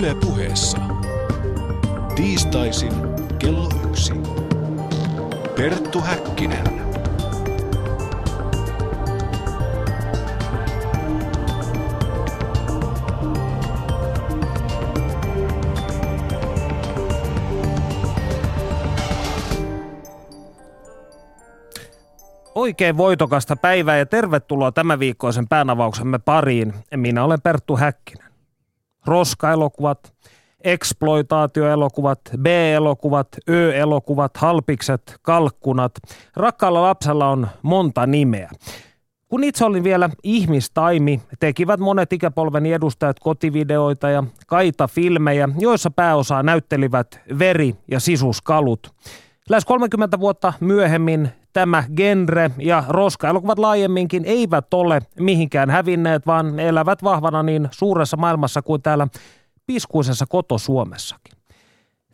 Yle puheessa. Tiistaisin kello yksi. Perttu Häkkinen. Oikein voitokasta päivää ja tervetuloa tämän viikkoisen päänavauksemme pariin. Minä olen Perttu Häkkinen. Roska-elokuvat, exploitaatioelokuvat, B-elokuvat, Ö-elokuvat, halpikset, kalkkunat. Rakkaalla lapsella on monta nimeä. Kun itse olin vielä ihmistaimi, tekivät monet ikäpolveni edustajat kotivideoita ja kaita-filmejä, joissa pääosaa näyttelivät veri- ja sisuskalut. Lähes 30 vuotta myöhemmin tämä genre ja roska-elokuvat laajemminkin eivät ole mihinkään hävinneet, vaan elävät vahvana niin suuressa maailmassa kuin täällä piskuisessa koto-Suomessakin.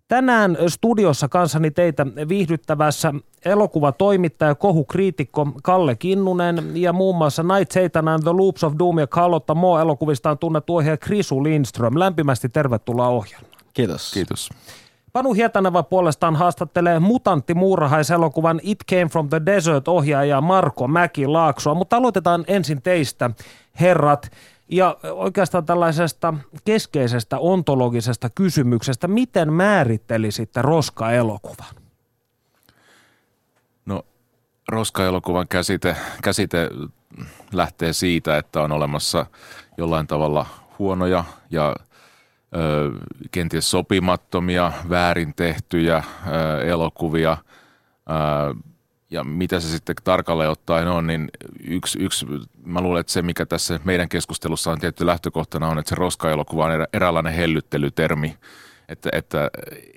Tänään studiossa kanssani teitä viihdyttävässä elokuvatoimittaja, kohukriitikko Kalle Kinnunen ja muun muassa Night Satan and the Loops of Doom ja Kallotta Mo elokuvistaan tunnettu ohjaaja Krisu Lindström. Lämpimästi tervetuloa ohjelmaan. Kiitos. Kiitos. Panu Hietaneva puolestaan haastattelee mutantti muurahaiselokuvan It Came from the Desert ohjaaja Marko Mäki Laaksoa, mutta aloitetaan ensin teistä, herrat. Ja oikeastaan tällaisesta keskeisestä ontologisesta kysymyksestä, miten määrittelisitte roska-elokuvan? No roska-elokuvan käsite, käsite lähtee siitä, että on olemassa jollain tavalla huonoja ja kenties sopimattomia, väärin tehtyjä elokuvia. Ja mitä se sitten tarkalleen ottaen on, niin yksi, yksi, mä luulen, että se mikä tässä meidän keskustelussa on tietty lähtökohtana on, että se roska-elokuva on erä, eräänlainen hellyttelytermi, että, että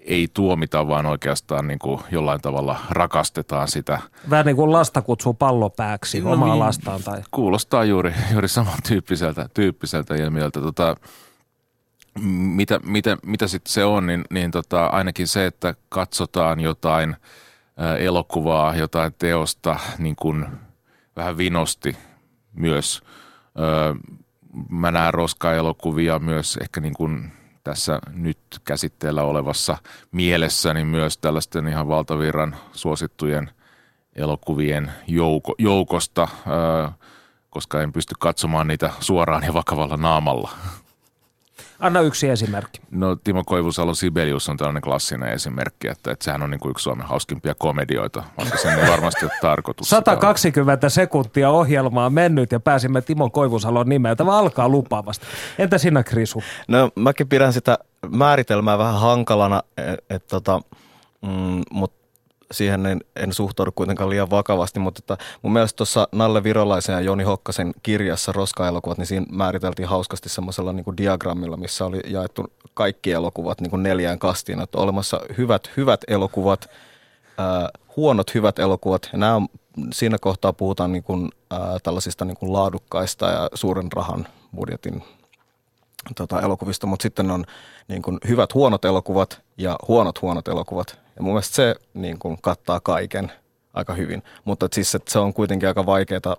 ei tuomita, vaan oikeastaan niin kuin jollain tavalla rakastetaan sitä. Vähän niin kuin lasta kutsuu pallopääksi no, omaa niin, lastaan. Tai... Kuulostaa juuri, juuri samantyyppiseltä tyyppiseltä ilmiöltä. Tota, mitä, mitä, mitä sitten se on, niin, niin tota, ainakin se, että katsotaan jotain elokuvaa, jotain teosta niin kuin vähän vinosti myös. Mä näen roska-elokuvia myös ehkä niin kuin tässä nyt käsitteellä olevassa mielessä, niin myös tällaisten ihan valtavirran suosittujen elokuvien jouko, joukosta, koska en pysty katsomaan niitä suoraan ja vakavalla naamalla. Anna yksi esimerkki. No Timo Koivusalon Sibelius on tällainen klassinen esimerkki, että, että sehän on niin kuin yksi Suomen hauskimpia komedioita, vaikka sen ei varmasti ole tarkoitus. 120 sekuntia ohjelmaa mennyt ja pääsimme Timo Koivusalon nimeen. Tämä alkaa lupaavasti. Entä sinä Krisu? No mäkin pidän sitä määritelmää vähän hankalana, että et, tota, mm, mutta siihen en, en suhtaudu kuitenkaan liian vakavasti, mutta että mun mielestä tuossa Nalle Virolaisen ja Joni Hokkasen kirjassa Roska-elokuvat, niin siinä määriteltiin hauskasti semmoisella niin diagrammilla, missä oli jaettu kaikki elokuvat niin kuin neljään kastiin, että olemassa hyvät, hyvät elokuvat, äh, huonot hyvät elokuvat, ja nämä on, siinä kohtaa puhutaan niin kuin, äh, tällaisista niin kuin laadukkaista ja suuren rahan budjetin tota, elokuvista, mutta sitten on niin kuin, hyvät huonot elokuvat ja huonot huonot elokuvat. Ja mun mielestä se niin kuin, kattaa kaiken aika hyvin. Mutta siis että se on kuitenkin aika vaikeaa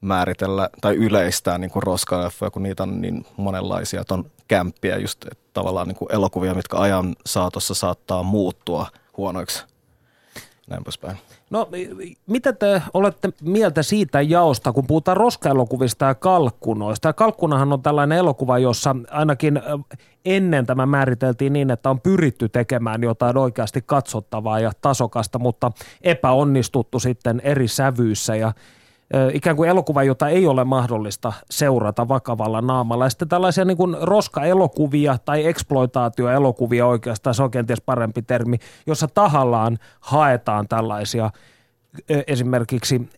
määritellä tai yleistää niin kuin roska kun niitä on niin monenlaisia. Että on kämppiä just että tavallaan niin kuin elokuvia, mitkä ajan saatossa saattaa muuttua huonoiksi. Näin poispäin. No mitä te olette mieltä siitä jaosta, kun puhutaan roskaelokuvista ja kalkkunoista? Kalkkunahan on tällainen elokuva, jossa ainakin ennen tämä määriteltiin niin, että on pyritty tekemään jotain oikeasti katsottavaa ja tasokasta, mutta epäonnistuttu sitten eri sävyissä ja ikään kuin elokuva, jota ei ole mahdollista seurata vakavalla naamalla. Ja sitten tällaisia niin kuin roska-elokuvia tai exploitaatioelokuvia oikeastaan, se on kenties parempi termi, jossa tahallaan haetaan tällaisia – esimerkiksi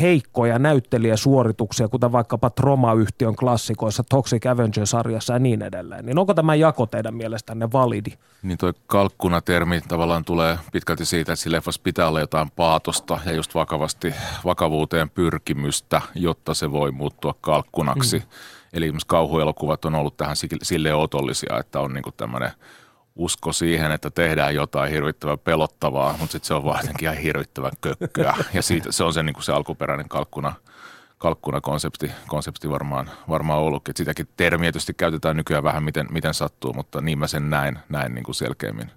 heikkoja näyttelijäsuorituksia, kuten vaikkapa Troma-yhtiön klassikoissa, Toxic Avenger-sarjassa ja niin edelleen. Niin onko tämä jako teidän mielestänne validi? Niin tuo kalkkuna-termi tavallaan tulee pitkälti siitä, että sillä pitää olla jotain paatosta ja just vakavasti vakavuuteen pyrkimystä, jotta se voi muuttua kalkkunaksi. Mm. Eli esimerkiksi kauhuelokuvat on ollut tähän sille otollisia, että on niin tämmöinen – usko siihen, että tehdään jotain hirvittävän pelottavaa, mutta sitten se on vaan jotenkin ihan hirvittävän kökköä. Ja siitä, se on se, niin kuin se alkuperäinen kalkkuna, kalkkuna konsepti, konsepti varmaan, varmaan ollutkin. Et sitäkin termiä tietysti käytetään nykyään vähän miten, miten sattuu, mutta niin mä sen näin, näin niin kuin selkeämmin.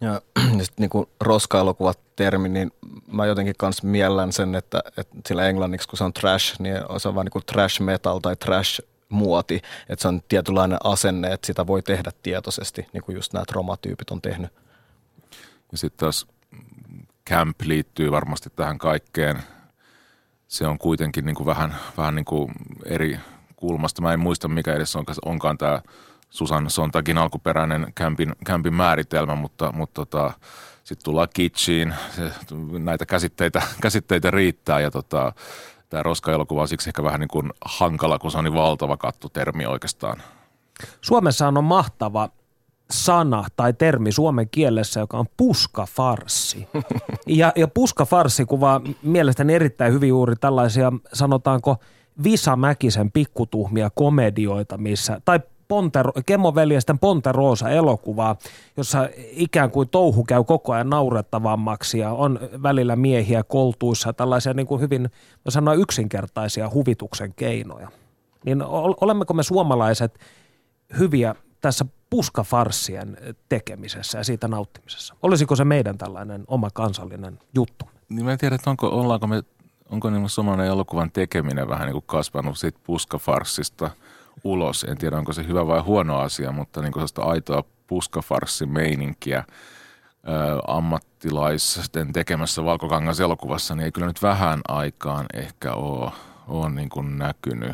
Ja, ja sitten niin roska-elokuvat termi, niin mä jotenkin kans miellän sen, että, että sillä englanniksi kun se on trash, niin se on vaan niin kuin trash metal tai trash muoti, että se on tietynlainen asenne, että sitä voi tehdä tietoisesti, niin kuin just nämä tromatyypit on tehnyt. Ja sitten taas camp liittyy varmasti tähän kaikkeen. Se on kuitenkin niin kuin vähän, vähän niin kuin eri kulmasta. Mä en muista, mikä edes on, onkaan tämä Susan Sontagin alkuperäinen campin, campin määritelmä, mutta, mutta tota, sitten tullaan kitschiin, näitä käsitteitä, käsitteitä riittää ja tota, tämä roska-elokuva on siksi ehkä vähän niin kuin hankala, kun se on niin valtava kattotermi oikeastaan. Suomessa on mahtava sana tai termi suomen kielessä, joka on puskafarssi. Ja, ja puskafarssi kuvaa mielestäni erittäin hyvin juuri tällaisia, sanotaanko, Visa Mäkisen pikkutuhmia komedioita, missä, tai Ponter, Kemoveljesten Ponterosa elokuvaa, jossa ikään kuin touhu käy koko ajan naurettavammaksi ja on välillä miehiä koltuissa, tällaisia niin kuin hyvin, mä sanoin, yksinkertaisia huvituksen keinoja. Niin olemmeko me suomalaiset hyviä tässä puskafarssien tekemisessä ja siitä nauttimisessa? Olisiko se meidän tällainen oma kansallinen juttu? Niin mä en tiedä, että onko, ollaanko me, onko niin suomalainen elokuvan tekeminen vähän niin kuin kasvanut siitä puskafarssista – ulos. En tiedä, onko se hyvä vai huono asia, mutta niin sellaista aitoa puskafarssimeininkiä ammattilaisten tekemässä Valkokangas elokuvassa, niin ei kyllä nyt vähän aikaan ehkä ole, ole niin kuin näkynyt.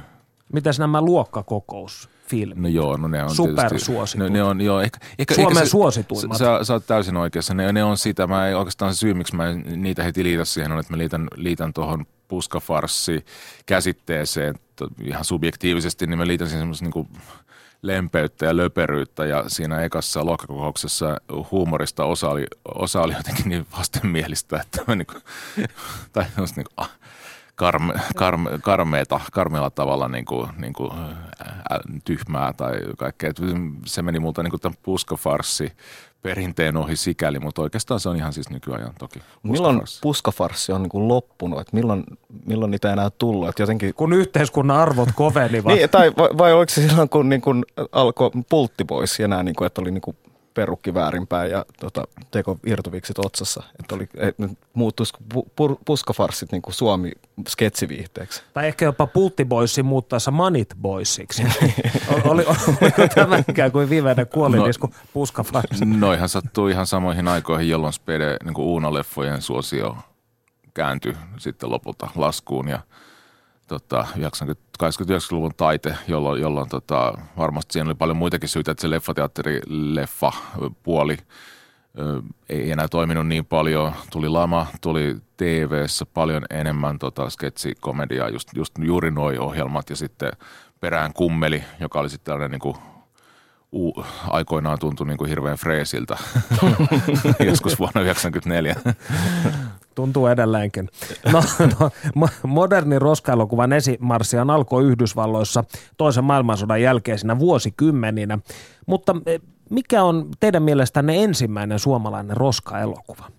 Mitäs nämä luokkakokous? filmit. No joo, no ne on Supersuositut. Ne, ne on, joo, ehkä, ehkä, Suomen ehkä se, suosituimmat. Sä, sä oot täysin oikeassa. Ne, ne on sitä. Mä ei, oikeastaan se syy, miksi mä niitä heti liitä siihen, on, että mä liitän, liitän tuohon puskafarssi käsitteeseen ihan subjektiivisesti, niin mä liitän siihen semmoista niin lempeyttä ja löperyyttä ja siinä ekassa luokkakokouksessa huumorista osa oli, osa oli jotenkin niin vastenmielistä, että mä niin kuin, tai niin kuin, ah, karme, karme, karmeeta, karmeella tavalla niin kuin, niin kuin, ä, tyhmää tai kaikkea. Se meni multa niin kuin tämän puskafarssi perinteen ohi sikäli, mutta oikeastaan se on ihan siis nykyajan toki. Milloin puskafarssi on niin kuin loppunut? Että milloin, milloin niitä ei enää tullut? Että jotenkin... Kun yhteiskunnan arvot kovenivat. niin, tai vai, vai oliko se silloin, kun niin kuin alkoi pulttipois ja nämä, niin kuin, että oli niin kuin perukki väärinpäin ja tota, teko irtoviksit otsassa. Että oli, et nyt muuttuisi pu, puskafarssit niin kuin Suomi sketsiviihteeksi. Tai ehkä jopa pulttiboissi muuttaessa manit boissiksi. oli, oliko tämä ikään kuin viimeinen kuolinisku no, puskafarssi? No ihan sattuu ihan samoihin aikoihin, jolloin Spede niin kuin Uuna-leffojen suosio kääntyi sitten lopulta laskuun ja – tota, 80-90-luvun taite, jolloin, jolloin tota, varmasti siinä oli paljon muitakin syitä, että se leffateatteri, leffa puoli ei enää toiminut niin paljon. Tuli lama, tuli tv paljon enemmän tota, sketsikomediaa, just, just juuri nuo ohjelmat ja sitten perään kummeli, joka oli sitten tällainen niin kuin u, aikoinaan tuntui niin kuin hirveän freesiltä joskus vuonna 1994. Tuntuu edelleenkin. No, no, moderni roskailukuvan esimarssian alkoi Yhdysvalloissa toisen maailmansodan jälkeisinä vuosikymmeninä. Mutta eh, mikä on teidän mielestänne ensimmäinen suomalainen roskaelokuva?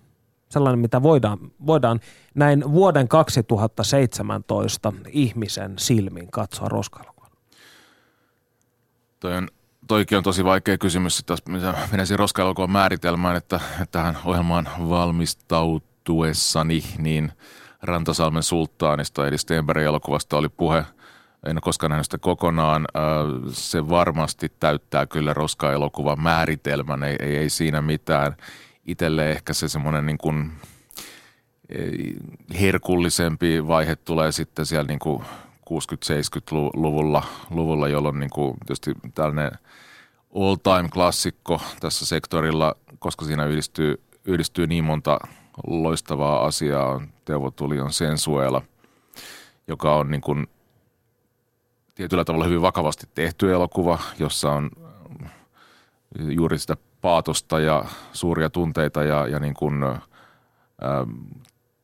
Sellainen, mitä voidaan, voidaan näin vuoden 2017 ihmisen silmin katsoa roskailukuvan. Toi on toikin on tosi vaikea kysymys, että mitä menisin roskailukoon määritelmään, että, tähän ohjelmaan valmistautuessani, niin Rantasalmen sulttaanista eli Stenbergin elokuvasta oli puhe. En ole koskaan nähnyt sitä kokonaan. Se varmasti täyttää kyllä roska-elokuvan määritelmän, ei, ei, ei siinä mitään. Itelle ehkä se semmoinen niin kuin herkullisempi vaihe tulee sitten siellä niin kuin 60-70-luvulla, luvulla, jolloin niin kuin tietysti tällainen all-time klassikko tässä sektorilla, koska siinä yhdistyy, yhdistyy niin monta loistavaa asiaa. Teuvo Tuli on Sensuela, joka on niin kuin tietyllä tavalla hyvin vakavasti tehty elokuva, jossa on juuri sitä paatosta ja suuria tunteita ja, ja niin kuin, ä,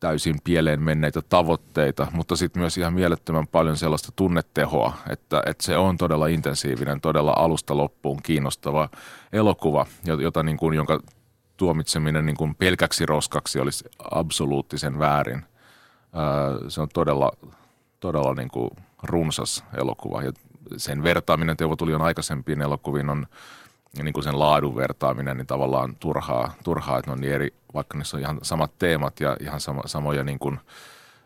täysin pieleen menneitä tavoitteita, mutta sitten myös ihan mielettömän paljon sellaista tunnetehoa, että, että se on todella intensiivinen, todella alusta loppuun kiinnostava elokuva, jota niin kuin, jonka tuomitseminen niin kuin pelkäksi roskaksi olisi absoluuttisen väärin. Se on todella, todella niin kuin runsas elokuva. Ja sen vertaaminen Teuvo Tulion aikaisempiin elokuviin on niin kuin sen laadun vertaaminen niin tavallaan turhaa, turhaa, että ne on niin eri, vaikka niissä on ihan samat teemat ja ihan sama, samoja niin kuin,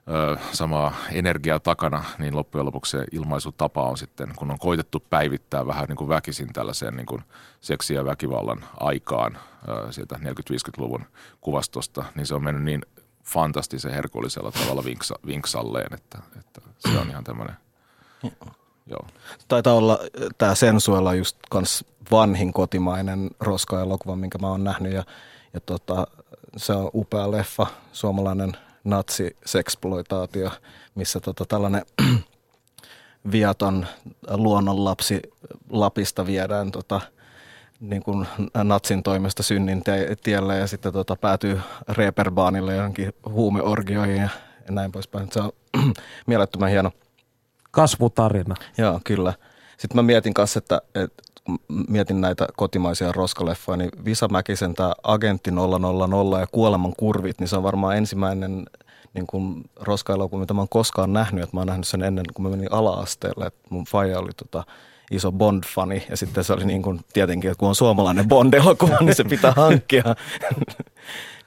ö, samaa energiaa takana, niin loppujen lopuksi se ilmaisutapa on sitten, kun on koitettu päivittää vähän niin kuin väkisin tällaiseen niin kuin seksi- ja väkivallan aikaan ö, sieltä 40-50-luvun kuvastosta, niin se on mennyt niin fantastisen herkullisella tavalla vinksa, vinksalleen, että, että se on ihan tämmöinen, joo. Taitaa olla tämä Sensuella just kans vanhin kotimainen roska-elokuva, minkä mä oon nähnyt ja, ja tota, se on upea leffa, suomalainen natsi-seksploitaatio, missä tota tällainen viaton luonnonlapsi Lapista viedään tota, niin kuin natsin toimesta synnin tielle ja sitten tota, päätyy reeperbaanille johonkin huumeorgioihin ja näin poispäin. Se on mielettömän hieno. Kasvutarina. Joo, kyllä. Sitten mä mietin kanssa, että, että mietin näitä kotimaisia roskaleffoja, niin Visa Mäkisen tämä Agentti 000 ja Kuoleman kurvit, niin se on varmaan ensimmäinen niin kuin roskaelokuva, mitä mä oon koskaan nähnyt. Että mä oon nähnyt sen ennen, kun mä menin ala-asteelle. Että mun faija oli tota, iso Bond-fani ja sitten se oli niin kuin, tietenkin, että kun on suomalainen Bond-elokuva, niin se pitää hankkia.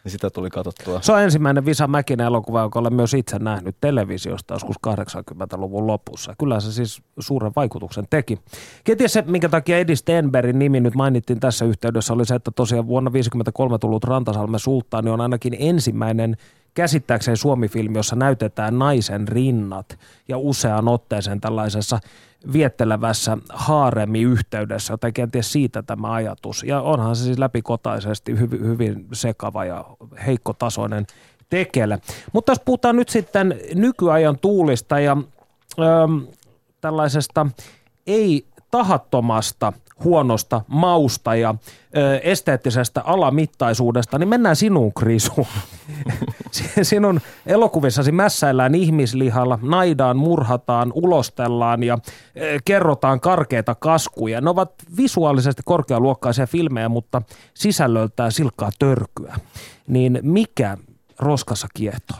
niin sitä tuli katsottua. Se on ensimmäinen Visa Mäkinen elokuva, joka olen myös itse nähnyt televisiosta joskus 80-luvun lopussa. Kyllä se siis suuren vaikutuksen teki. Kenties se, minkä takia Edi Stenbergin nimi nyt mainittiin tässä yhteydessä, oli se, että tosiaan vuonna 1953 tullut Rantasalmen sulttaani on ainakin ensimmäinen käsittääkseni Suomi-filmi, jossa näytetään naisen rinnat ja useaan otteeseen tällaisessa viettelevässä haaremi-yhteydessä, joten kenties siitä tämä ajatus. Ja onhan se siis läpikotaisesti hyvin, hyvin sekava ja heikkotasoinen tekele. Mutta jos puhutaan nyt sitten nykyajan tuulista ja ö, tällaisesta ei tahattomasta – huonosta mausta ja ö, esteettisestä alamittaisuudesta, niin mennään sinuun, Krisu. Sinun elokuvissasi mässäillään ihmislihalla, naidaan, murhataan, ulostellaan ja ö, kerrotaan karkeita kaskuja. Ne ovat visuaalisesti korkealuokkaisia filmejä, mutta sisällöltään silkkaa törkyä. Niin mikä roskassa kiehtoo?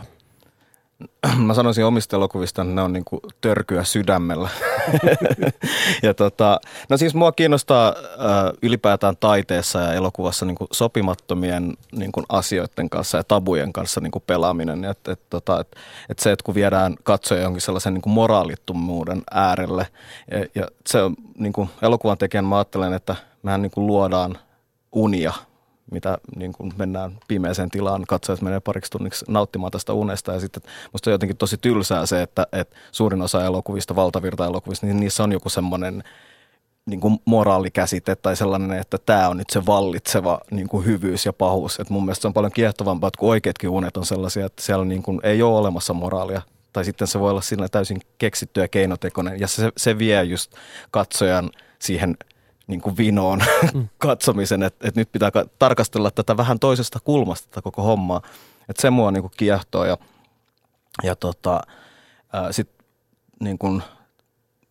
Mä sanoisin omista elokuvista, ne on niin kuin törkyä sydämellä. ja tota, no siis mua kiinnostaa äh, ylipäätään taiteessa ja elokuvassa niin kuin sopimattomien niin kuin asioiden kanssa ja tabujen kanssa niin kuin pelaaminen. Et, et, tota, et, et se, että kun viedään katsoja jonkin sellaisen niin kuin moraalittomuuden äärelle ja, ja se on niin kuin elokuvan tekijän mä ajattelen, että mehän niin kuin luodaan unia – mitä niin kuin mennään pimeäseen tilaan, katsojat menee pariksi tunniksi nauttimaan tästä unesta. Ja sitten musta on jotenkin tosi tylsää se, että, että suurin osa elokuvista, valtavirta-elokuvista, niin niissä on joku semmoinen niin kuin moraalikäsite tai sellainen, että tämä on nyt se vallitseva niin kuin hyvyys ja pahuus. Et mun mielestä se on paljon kiehtovampaa, että kun oikeatkin unet on sellaisia, että siellä niin kuin ei ole olemassa moraalia. Tai sitten se voi olla siinä täysin keksitty ja keinotekoinen. Ja se, se vie just katsojan siihen – niin kuin vinoon mm. katsomisen, että, että nyt pitää tarkastella tätä vähän toisesta kulmasta tätä koko hommaa. Että se mua niin kuin kiehtoo ja, ja tota, sitten niin kuin,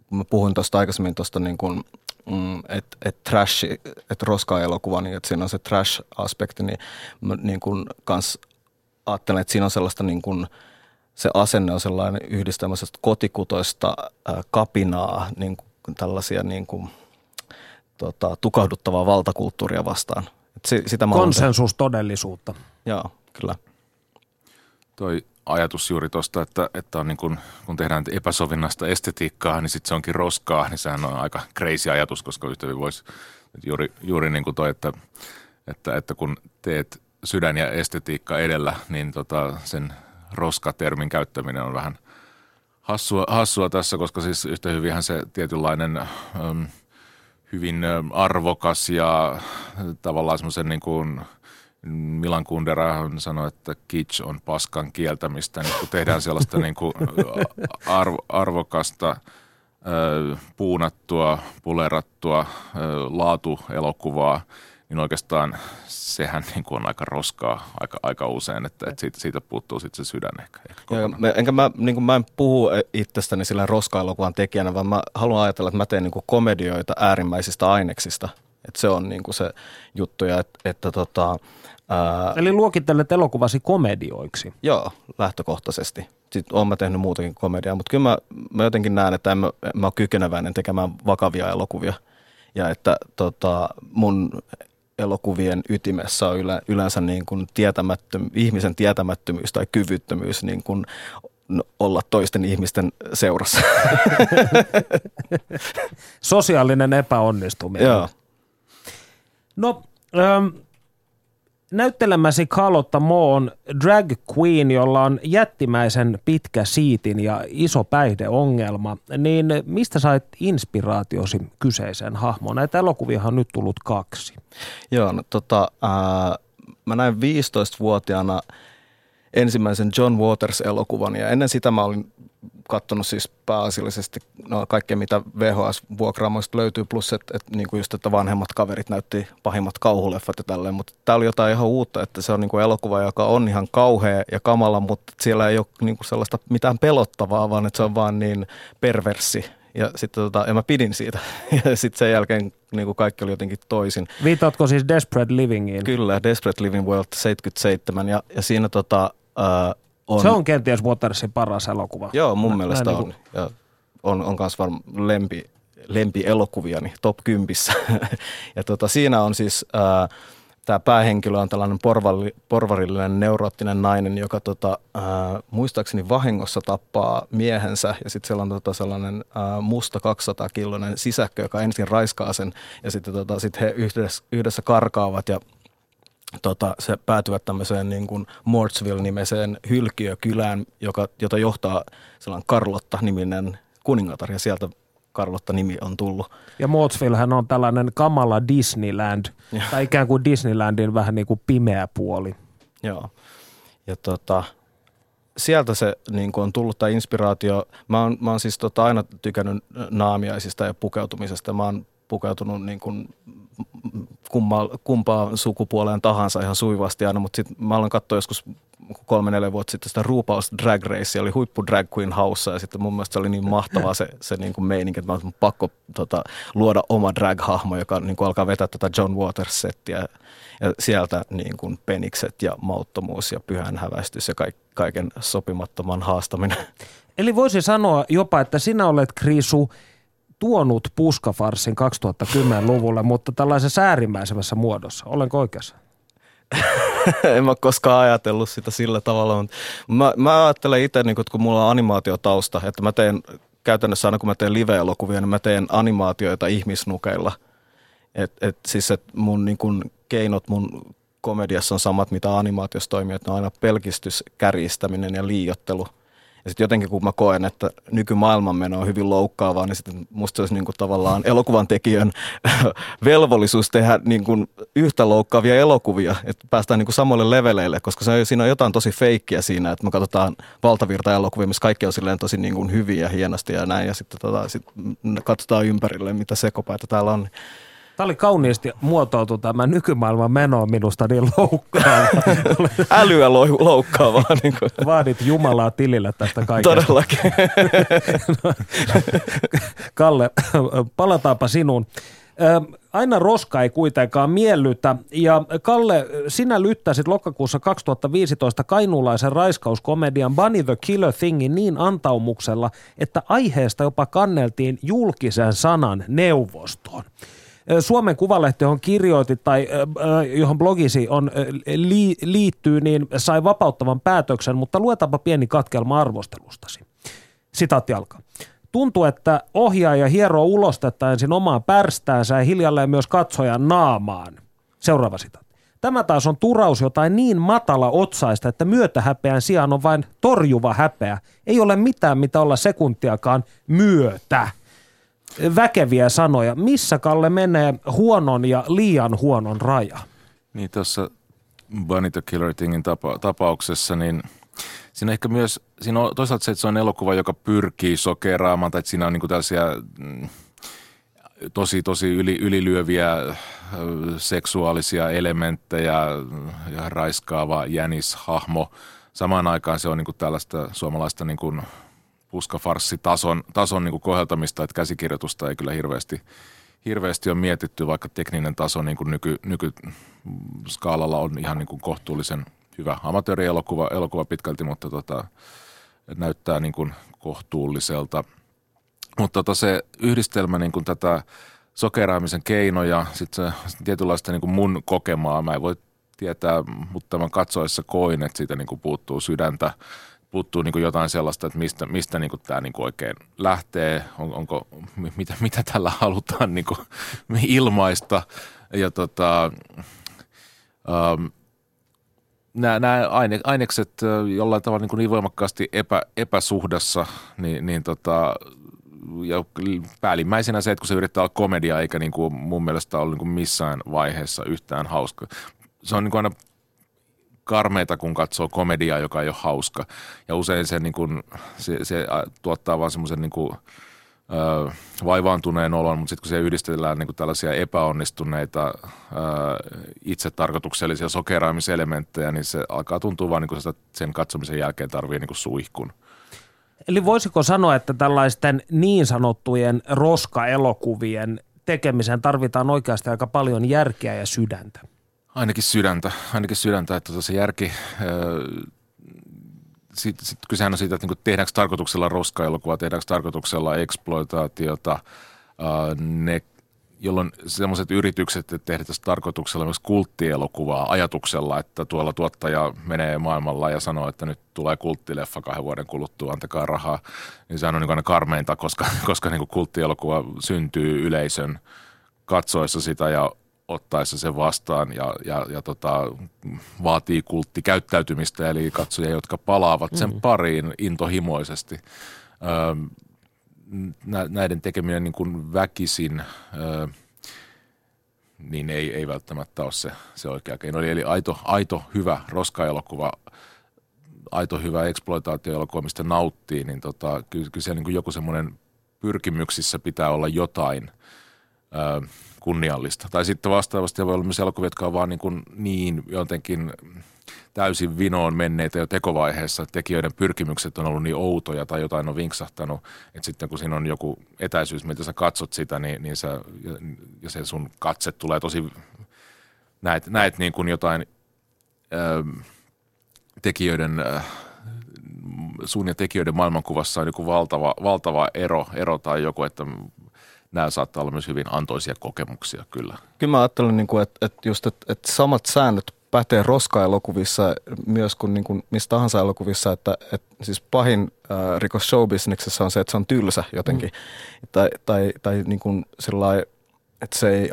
kun mä puhuin tuosta aikaisemmin tuosta niin kuin, mm, että et trash, että roska-elokuva, niin että siinä on se trash-aspekti, niin mä niin kuin kans ajattelen, että siinä on sellaista niin kuin, se asenne on sellainen yhdistelmästä kotikutoista kapinaa, niin kuin tällaisia niin kuin – tota, tukahduttavaa valtakulttuuria vastaan. Et sitä Konsensus todellisuutta. Joo, kyllä. Toi ajatus juuri tuosta, että, että on niin kun, kun tehdään epäsovinnasta estetiikkaa, niin sitten se onkin roskaa, niin sehän on aika crazy ajatus, koska yhtä voisi juuri, juuri niin kuin toi, että, että, että kun teet sydän ja estetiikka edellä, niin tota, sen roskatermin käyttäminen on vähän hassua, hassua tässä, koska siis yhtä hyvinhän se tietynlainen... Ähm, hyvin arvokas ja tavallaan semmoisen niin kuin Milan Kundera sanoi, että kitsch on paskan kieltämistä, niin kun tehdään sellaista niin kuin arvo, arvokasta, puunattua, pulerattua laatuelokuvaa, niin oikeastaan sehän niin kuin on aika roskaa aika, aika usein, että, että siitä, siitä puuttuu sitten se sydän ehkä. ehkä ja, enkä mä, niin kuin mä en puhu itsestäni sillä roska-elokuvan tekijänä, vaan mä haluan ajatella, että mä teen niin kuin komedioita äärimmäisistä aineksista. Et se on niin kuin se juttu. Ja et, että tota, ää, Eli luokittelet elokuvasi komedioiksi. Joo, lähtökohtaisesti. Sitten olen mä tehnyt muutakin komediaa, mutta kyllä mä, mä jotenkin näen, että en mä, mä ole kykeneväinen tekemään vakavia elokuvia. Ja että tota, mun elokuvien ytimessä on yle, yleensä niin kuin tietämättöm, ihmisen tietämättömyys tai kyvyttömyys niin kuin olla toisten ihmisten seurassa. Sosiaalinen epäonnistuminen. Joo. No, ähm, näyttelemäsi Carlotta Mo on drag queen, jolla on jättimäisen pitkä siitin ja iso päihdeongelma. Niin mistä sait inspiraatiosi kyseiseen hahmoon? Näitä elokuvia on nyt tullut kaksi. Joo, no, tota, ää, mä näin 15-vuotiaana ensimmäisen John Waters-elokuvan ja ennen sitä mä olin katsonut siis pääasiallisesti no, kaikkea, mitä VHS-vuokraamoista löytyy, plus että, että niin kuin just, että vanhemmat kaverit näytti pahimmat kauhuleffat ja tälleen, mutta tämä oli jotain ihan uutta, että se on niin kuin elokuva, joka on ihan kauhea ja kamala, mutta siellä ei ole niin kuin sellaista mitään pelottavaa, vaan että se on vaan niin perversi ja sitten tota, ja mä pidin siitä. Ja sitten sen jälkeen niin kuin kaikki oli jotenkin toisin. Viitaatko siis Desperate Livingiin? Kyllä, Desperate Living World 77 ja, ja siinä tota, ää, on... Se on kenties Watersin paras elokuva. Joo, mun Nä, mielestä näin on. Niin Ja on, on kans varmaan lempi, lempielokuvia, top 10. ja tota, siinä on siis... Ää, tämä päähenkilö on tällainen porvalli, porvarillinen neuroottinen nainen, joka tota, ää, muistaakseni vahingossa tappaa miehensä ja sitten siellä on tota sellainen ää, musta 200-kiloinen sisäkkö, joka ensin raiskaa sen ja sitten tota, sit he yhdessä, yhdessä karkaavat ja tota, se päätyvät tämmöiseen niin kuin Mortsville-nimiseen hylkiökylään, joka, jota johtaa sellainen Carlotta-niminen kuningatar ja sieltä Carlotta-nimi on tullut. Ja Mootsvillehän on tällainen kamala Disneyland, Joo. tai ikään kuin Disneylandin vähän niin kuin pimeä puoli. Joo. Ja tota, sieltä se niin kuin on tullut tämä inspiraatio. Mä oon, mä oon siis tota aina tykännyt naamiaisista ja pukeutumisesta. Mä oon pukeutunut niin kuin kumma, kumpaan sukupuoleen tahansa ihan suivasti aina, mutta sitten mä aloin katsoa joskus kolme-neljä vuotta sitten sitä RuPaul's Drag Race, oli huippu drag queen haussa ja sitten mun mielestä se oli niin mahtavaa se, se niin kuin meininki, että mä olin pakko tota, luoda oma drag-hahmo, joka niin kuin alkaa vetää tätä John Waters-settiä ja sieltä niin kuin penikset ja mauttomuus ja pyhän häväistys ja kaik, kaiken sopimattoman haastaminen. Eli voisi sanoa jopa, että sinä olet Krisu tuonut puskafarsin 2010-luvulle, mutta tällaisessa äärimmäisemmässä muodossa. Olenko oikeassa? en mä koskaan ajatellut sitä sillä tavalla, mutta mä, mä ajattelen itse, niin kun mulla on animaatiotausta, että mä teen käytännössä aina kun mä teen live-elokuvia, niin mä teen animaatioita ihmisnukeilla. Et, et, siis et mun niin kun, keinot mun komediassa on samat, mitä animaatiossa toimii, että ne on aina pelkistys, kärjistäminen ja liiottelu. Ja sitten jotenkin kun mä koen, että nykymaailmanmeno on hyvin loukkaavaa, niin sitten musta olisi niin kuin tavallaan elokuvan tekijän velvollisuus tehdä niin kuin yhtä loukkaavia elokuvia, että päästään niin kuin samoille leveleille, koska se siinä on jotain tosi feikkiä siinä, että me katsotaan valtavirta-elokuvia, missä kaikki on silleen tosi niin kuin hyviä ja hienosti ja näin, ja sitten tota, sit katsotaan ympärille, mitä sekopäitä täällä on. Tämä oli kauniisti muotoiltu tämä nykymaailman meno minusta niin loukkaava. Älyä lou- loukkaavaa. Niin kuin. Vaadit Jumalaa tilille tästä kaikesta. Todellakin. Kalle, palataanpa sinuun. Aina roska ei kuitenkaan miellytä. Ja Kalle, sinä lyttäsit lokakuussa 2015 kainuulaisen raiskauskomedian Bunny the Killer Thingin niin antaumuksella, että aiheesta jopa kanneltiin julkisen sanan neuvostoon. Suomen Kuvalehti, johon kirjoitit tai johon blogisi on, liittyy, niin sai vapauttavan päätöksen, mutta luetaanpa pieni katkelma arvostelustasi. Sitaatti alkaa. Tuntuu, että ohjaaja hieroo ulostetta ensin omaan pärstäänsä ja hiljalleen myös katsojan naamaan. Seuraava sitaatti. Tämä taas on turaus jotain niin matala otsaista, että myötähäpeän sijaan on vain torjuva häpeä. Ei ole mitään, mitä olla sekuntiakaan myötä väkeviä sanoja. Missä, Kalle, menee huonon ja liian huonon raja? Niin tuossa Bunny the Killer Thingin tapa- tapauksessa, niin siinä ehkä myös, siinä on toisaalta se, että se on elokuva, joka pyrkii sokeraamaan, tai että siinä on niinku tällaisia mm, tosi, tosi yli, ylilyöviä seksuaalisia elementtejä ja raiskaava jänishahmo. Samaan aikaan se on niinku tällaista suomalaista niinku puskafarssitason tason niin koheltamista, että käsikirjoitusta ei kyllä hirveästi, hirveästi on mietitty, vaikka tekninen taso niin kuin nyky, nykyskaalalla on ihan niin kuin kohtuullisen hyvä amatöörielokuva elokuva pitkälti, mutta tota, näyttää niin kuin kohtuulliselta. Mutta tota se yhdistelmä niin kuin tätä sokeraamisen keinoja, sitten se tietynlaista niin kuin mun kokemaa, mä en voi tietää, mutta tämän katsoessa koin, että siitä niin kuin puuttuu sydäntä, puuttuu niin jotain sellaista, että mistä, mistä niin tämä niin oikein lähtee, on, onko, mitä, mitä tällä halutaan niin ilmaista. Ja tota, um, nämä, nämä aine, ainekset jollain tavalla niin, kuin niin voimakkaasti epä, epäsuhdassa, niin, niin tota, ja päällimmäisenä se, että kun se yrittää olla komedia, eikä niin kuin mun mielestä ole niin kuin missään vaiheessa yhtään hauska. Se on niin kuin aina karmeita, kun katsoo komediaa, joka ei ole hauska. Ja usein se, niin kuin, se, se tuottaa vaan semmoisen niin kuin, vaivaantuneen olon, mutta sitten kun se yhdistellään niin kuin tällaisia epäonnistuneita ö, itse tarkoituksellisia sokeraamiselementtejä, niin se alkaa tuntua vaan niin kuin sen katsomisen jälkeen tarvii niin kuin suihkun. Eli voisiko sanoa, että tällaisten niin sanottujen roska-elokuvien tekemiseen tarvitaan oikeasti aika paljon järkeä ja sydäntä? Ainakin sydäntä, ainakin sydäntä, että se järki, sitten sit kysehän on siitä, että niin tehdäänkö tarkoituksella roska-elokuvaa, tehdäänkö tarkoituksella eksploitaatiota, ne jolloin sellaiset yritykset, että tehdään tarkoituksella myös kulttielokuvaa ajatuksella, että tuolla tuottaja menee maailmalla ja sanoo, että nyt tulee kulttileffa kahden vuoden kuluttua, antakaa rahaa, niin sehän on niin aina karmeinta, koska, koska niin kulttielokuva syntyy yleisön katsoessa sitä ja ottaessa sen vastaan ja, ja, ja tota, vaatii kulttikäyttäytymistä, eli katsojia, jotka palaavat sen mm. pariin intohimoisesti. Öö, näiden tekeminen niin kuin väkisin, öö, niin ei, ei välttämättä ole se, se oikea keino. Eli, eli aito, aito hyvä roskaelokuva, aito hyvä eksploitaatioelokuva, mistä nauttii, niin tota, kyllä, kyllä siellä niin kuin joku semmoinen pyrkimyksissä pitää olla jotain öö, kunniallista. Tai sitten vastaavasti voi olla myös elokuvia, jotka on vaan niin, kuin niin jotenkin täysin vinoon menneitä jo tekovaiheessa. Tekijöiden pyrkimykset on ollut niin outoja tai jotain on vinksahtanut, että sitten kun siinä on joku etäisyys, mitä sä katsot sitä, niin, niin sä, ja se sun katse tulee tosi, näet, näet niin kuin jotain ö, ähm, tekijöiden, äh, sun ja tekijöiden maailmankuvassa on joku valtava, valtava ero, ero tai joku, että nämä saattaa olla myös hyvin antoisia kokemuksia kyllä. Kyllä mä ajattelen, niin kuin, että, että just, että, että samat säännöt pätee roska-elokuvissa myös kuin, niin kuin missä tahansa elokuvissa, että, että siis pahin äh, rikos showbisneksessä on se, että se on tylsä jotenkin. Mm. Tai, tai, tai niin kuin sillai, että se ei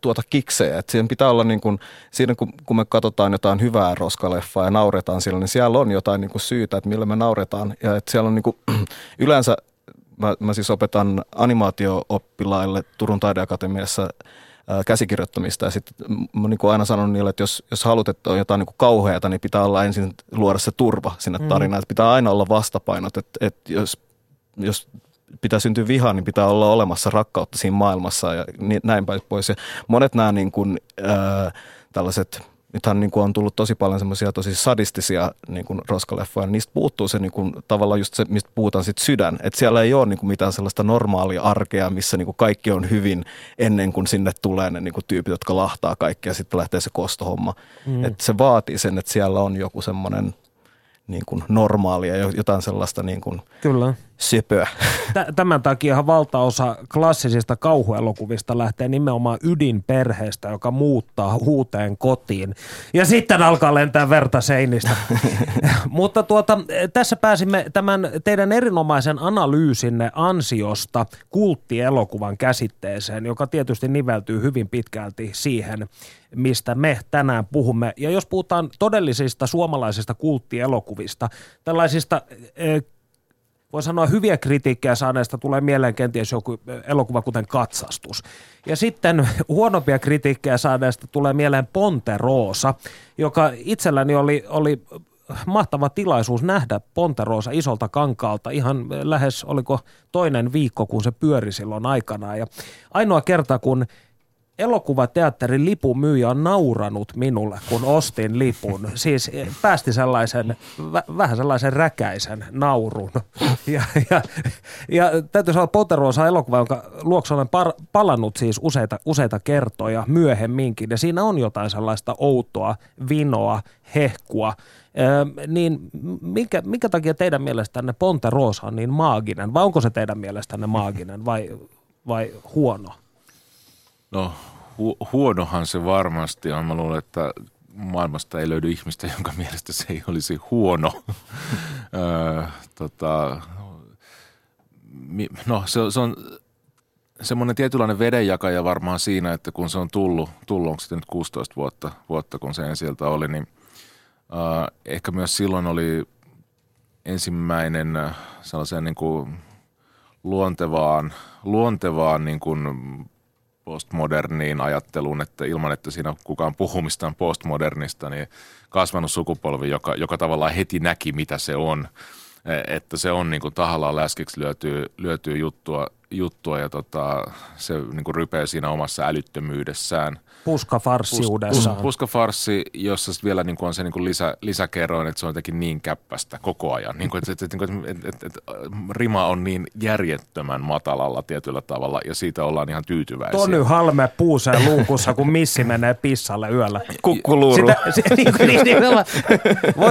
tuota kiksejä. Että siihen pitää olla niin kuin, siinä kun, kun me katsotaan jotain hyvää roskaleffaa ja nauretaan sillä, niin siellä on jotain niin kuin syytä, että millä me nauretaan. Ja että siellä on niin kuin, yleensä, mä, mä siis opetan animaatio-oppilaille Turun taideakatemiassa – käsikirjoittamista. Ja sitten mä niin kuin aina sanon niille, että jos, jos haluat, että on jotain niin kauheata, niin pitää olla ensin luoda se turva sinne mm. tarinaan. Mm. Että pitää aina olla vastapainot, että, että jos, jos pitää syntyä vihaa, niin pitää olla olemassa rakkautta siinä maailmassa ja näin päin pois. Ja monet nämä niin kuin, äh, tällaiset nythän niin kuin on tullut tosi paljon semmoisia tosi sadistisia niin kuin roskaleffoja, niin niistä puuttuu se niin kuin, tavallaan just se, mistä puhutaan sitten sydän. Että siellä ei ole niin kuin mitään sellaista normaalia arkea, missä niin kuin kaikki on hyvin ennen kuin sinne tulee ne niin kuin tyypit, jotka lahtaa kaikkea ja sitten lähtee se kostohomma. Mm. Että se vaatii sen, että siellä on joku semmoinen niin kuin normaalia, jotain sellaista niin kuin Kyllä. Söpöä. Tämän takia valtaosa klassisista kauhuelokuvista lähtee nimenomaan ydinperheestä, joka muuttaa huuteen kotiin. Ja sitten alkaa lentää verta seinistä. Mutta tuota, tässä pääsimme tämän teidän erinomaisen analyysinne ansiosta kulttielokuvan käsitteeseen, joka tietysti niveltyy hyvin pitkälti siihen, mistä me tänään puhumme. Ja jos puhutaan todellisista suomalaisista kulttielokuvista, tällaisista eh, voi sanoa hyviä kritiikkejä saaneista tulee mieleen kenties joku elokuva kuten Katsastus. Ja sitten huonompia kritiikkejä saaneista tulee mieleen Ponterosa, joka itselläni oli, oli mahtava tilaisuus nähdä Ponterosa isolta kankaalta ihan lähes, oliko toinen viikko, kun se pyöri silloin aikanaan. Ja ainoa kerta, kun elokuvateatterin lipun myyjä on nauranut minulle, kun ostin lipun. Siis päästi sellaisen, vähän sellaisen räkäisen naurun. Ja, ja, ja täytyy sanoa, Poterosa elokuva, jonka luokse olen par, palannut siis useita, useita kertoja myöhemminkin. Ja siinä on jotain sellaista outoa, vinoa, hehkua. Öö, niin minkä, minkä takia teidän mielestänne Ponterosa on niin maaginen? Vai onko se teidän mielestänne maaginen vai, vai huono? No hu- huonohan se varmasti on. Mä luulen, että maailmasta ei löydy ihmistä, jonka mielestä se ei olisi huono. öö, tota, no se, se on semmoinen tietynlainen vedenjakaja varmaan siinä, että kun se on tullut, tullut onko se nyt 16 vuotta, vuotta kun se sieltä oli, niin äh, ehkä myös silloin oli ensimmäinen sellaiseen niin kuin luontevaan, luontevaan niin kuin postmoderniin ajatteluun, että ilman, että siinä kukaan puhumistaan postmodernista, niin kasvanut sukupolvi, joka, joka tavallaan heti näki, mitä se on. E, että se on niin kuin tahallaan läskiksi lyötyy, lyötyy juttua, juttua ja tota, se niin kuin siinä omassa älyttömyydessään – puskafarssiudessaan. Pus, puskafarssi, jossa vielä niin kuin on se niin kuin lisä, lisäkerroin, että se on jotenkin niin käppästä koko ajan. Niin kuin, että, että, että, että, että, että rima on niin järjettömän matalalla tietyllä tavalla ja siitä ollaan ihan tyytyväisiä. Tony Halme puuseen luukussa, kun missi menee pissalle yöllä. Kukkuluuru. Sitä, niin, niin, niin,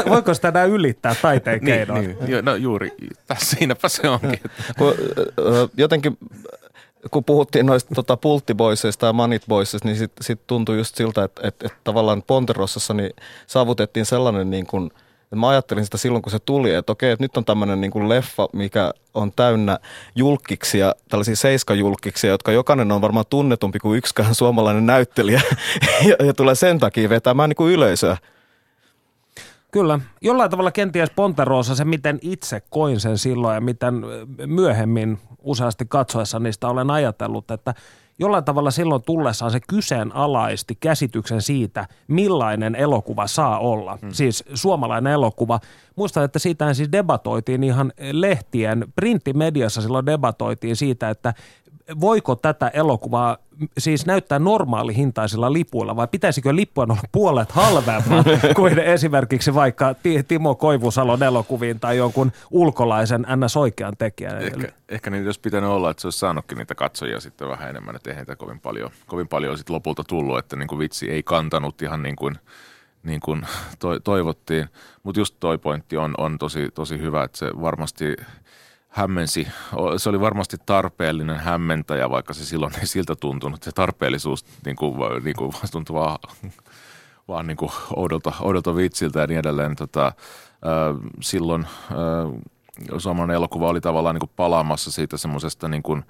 voiko sitä enää ylittää taiteen niin, keinoin? Niin, no juuri, siinäpä se onkin. Jotenkin kun puhuttiin noista tota, pulttiboisseista ja manitboisseista, niin sitten sit tuntui just siltä, että, että, että tavallaan Ponterossassa niin saavutettiin sellainen niin kuin, mä ajattelin sitä silloin, kun se tuli, että okei, että nyt on tämmöinen niin leffa, mikä on täynnä julkkiksia, tällaisia seiskajulkkiksia, jotka jokainen on varmaan tunnetumpi kuin yksikään suomalainen näyttelijä ja, ja tulee sen takia vetämään niin kuin yleisöä. Kyllä. Jollain tavalla kenties Ponterosa se, miten itse koin sen silloin ja miten myöhemmin useasti katsoessa niistä olen ajatellut, että jollain tavalla silloin tullessaan se kyseenalaisti käsityksen siitä, millainen elokuva saa olla. Hmm. Siis suomalainen elokuva. Muistan, että siitä siis debatoitiin ihan lehtien, printtimediassa silloin debatoitiin siitä, että voiko tätä elokuvaa siis näyttää normaalihintaisilla lipuilla vai pitäisikö lippujen olla puolet halvemmat kuin esimerkiksi vaikka Timo Koivusalon elokuviin tai jonkun ulkolaisen ns. oikean tekijän? Ehkä, ehkä niin olisi pitänyt olla, että se olisi saanutkin niitä katsojia sitten vähän enemmän, että eihän kovin paljon, kovin paljon sitten lopulta tullut, että niin kuin vitsi ei kantanut ihan niin kuin niin kuin toivottiin. Mutta just toi pointti on, on tosi, tosi hyvä, että se varmasti – hämmensi. Se oli varmasti tarpeellinen hämmentäjä, vaikka se silloin ei siltä tuntunut. Se tarpeellisuus niin kuin, niin kuin tuntui vaan, vaan niin kuin oudolta, oudolta vitsiltä ja niin edelleen. Tota, silloin suomalainen elokuva oli tavallaan niin kuin palaamassa siitä semmoisesta niin kuin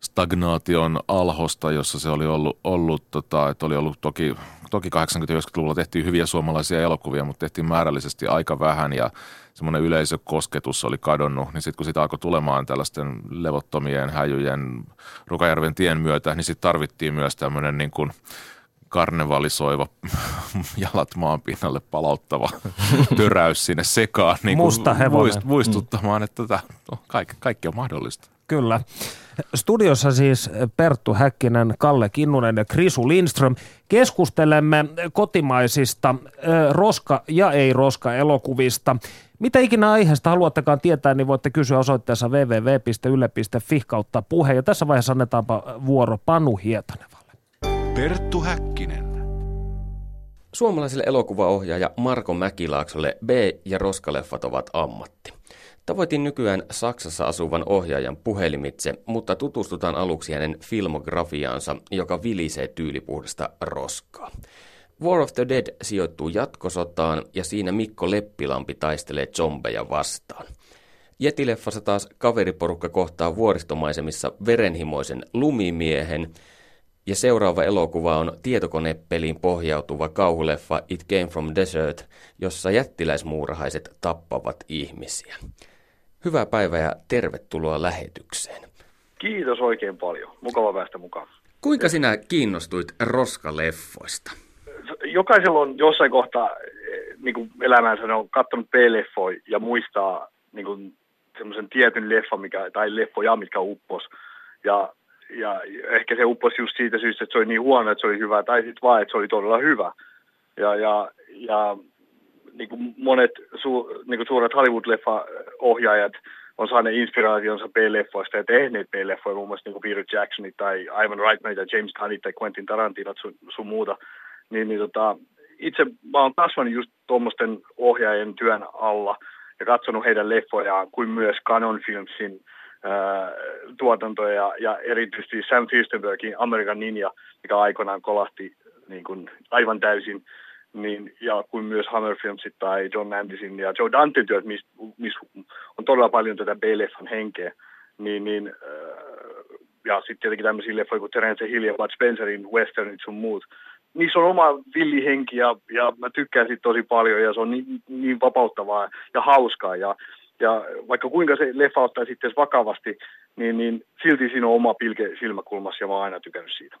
stagnaation alhosta, jossa se oli ollut, ollut tota, että oli ollut toki, toki 80-90-luvulla tehtiin hyviä suomalaisia elokuvia, mutta tehtiin määrällisesti aika vähän ja semmoinen yleisökosketus oli kadonnut, niin sitten kun sitä alkoi tulemaan tällaisten levottomien häjyjen Rukajärven tien myötä, niin sitten tarvittiin myös tämmöinen niin kuin karnevalisoiva, jalat maan pinnalle palauttava töräys sinne sekaan. Niin Musta hevonen. Muistuttamaan, että tätä, no, kaikki, kaikki on mahdollista. Kyllä. Studiossa siis Perttu Häkkinen, Kalle Kinnunen ja Krisu Lindström. Keskustelemme kotimaisista roska- ja ei-roska-elokuvista. Mitä ikinä aiheesta haluattekaan tietää, niin voitte kysyä osoitteessa www.yle.fi kautta puhe. Ja tässä vaiheessa annetaanpa vuoro Panu Hietanevalle. Perttu Häkkinen. Suomalaiselle elokuvaohjaaja Marko Mäkilaaksolle B- ja roskaleffat ovat ammatti. Tavoitin nykyään Saksassa asuvan ohjaajan puhelimitse, mutta tutustutaan aluksi hänen filmografiaansa, joka vilisee tyylipuhdasta roskaa. War of the Dead sijoittuu jatkosotaan ja siinä Mikko Leppilampi taistelee zombeja vastaan. Jetileffassa taas kaveriporukka kohtaa vuoristomaisemissa verenhimoisen lumimiehen ja seuraava elokuva on tietokonepeliin pohjautuva kauhuleffa It Came From Desert, jossa jättiläismuurahaiset tappavat ihmisiä. Hyvää päivää ja tervetuloa lähetykseen. Kiitos oikein paljon. Mukava päästä mukaan. Kuinka sinä kiinnostuit roskaleffoista? Jokaisella on jossain kohtaa eh, niin kuin elämänsä, ne on katsonut P-leffoja ja muistaa niin kuin semmoisen tietyn leffan, mikä, tai leffoja, mitkä uppos. Ja ja ehkä se upposi just siitä syystä, että se oli niin huono, että se oli hyvä, tai sitten vaan, että se oli todella hyvä. Ja, ja, ja niin kuin monet su, niin kuin suuret Hollywood-leffa-ohjaajat on saaneet inspiraationsa B-leffoista ja tehneet B-leffoja, muun muassa niin kuin Peter Jacksonit tai Ivan Reitman tai James Gunnit tai Quentin Tarantinat sun, sun muuta. Niin, niin tota, itse mä oon kasvanut just tuommoisten ohjaajien työn alla ja katsonut heidän leffojaan, kuin myös Canon Filmsin ää, tuotantoja ja erityisesti Sam Firstenbergin American Ninja, mikä aikoinaan kolahti niin kuin aivan täysin niin, ja kuin myös Hammer Filmsit tai John Landisin ja Joe Dante työt, missä mis on todella paljon tätä B-leffan henkeä, niin, niin äh, ja sitten tietenkin tämmöisiä leffoja kuin Terence Hill ja Bud Spencerin westernit sun muut, niissä on oma villihenki ja, ja mä tykkään siitä tosi paljon ja se on niin, niin vapauttavaa ja hauskaa ja, ja vaikka kuinka se leffa ottaa sitten vakavasti, niin, niin silti siinä on oma pilke silmäkulmassa ja mä oon aina tykännyt siitä.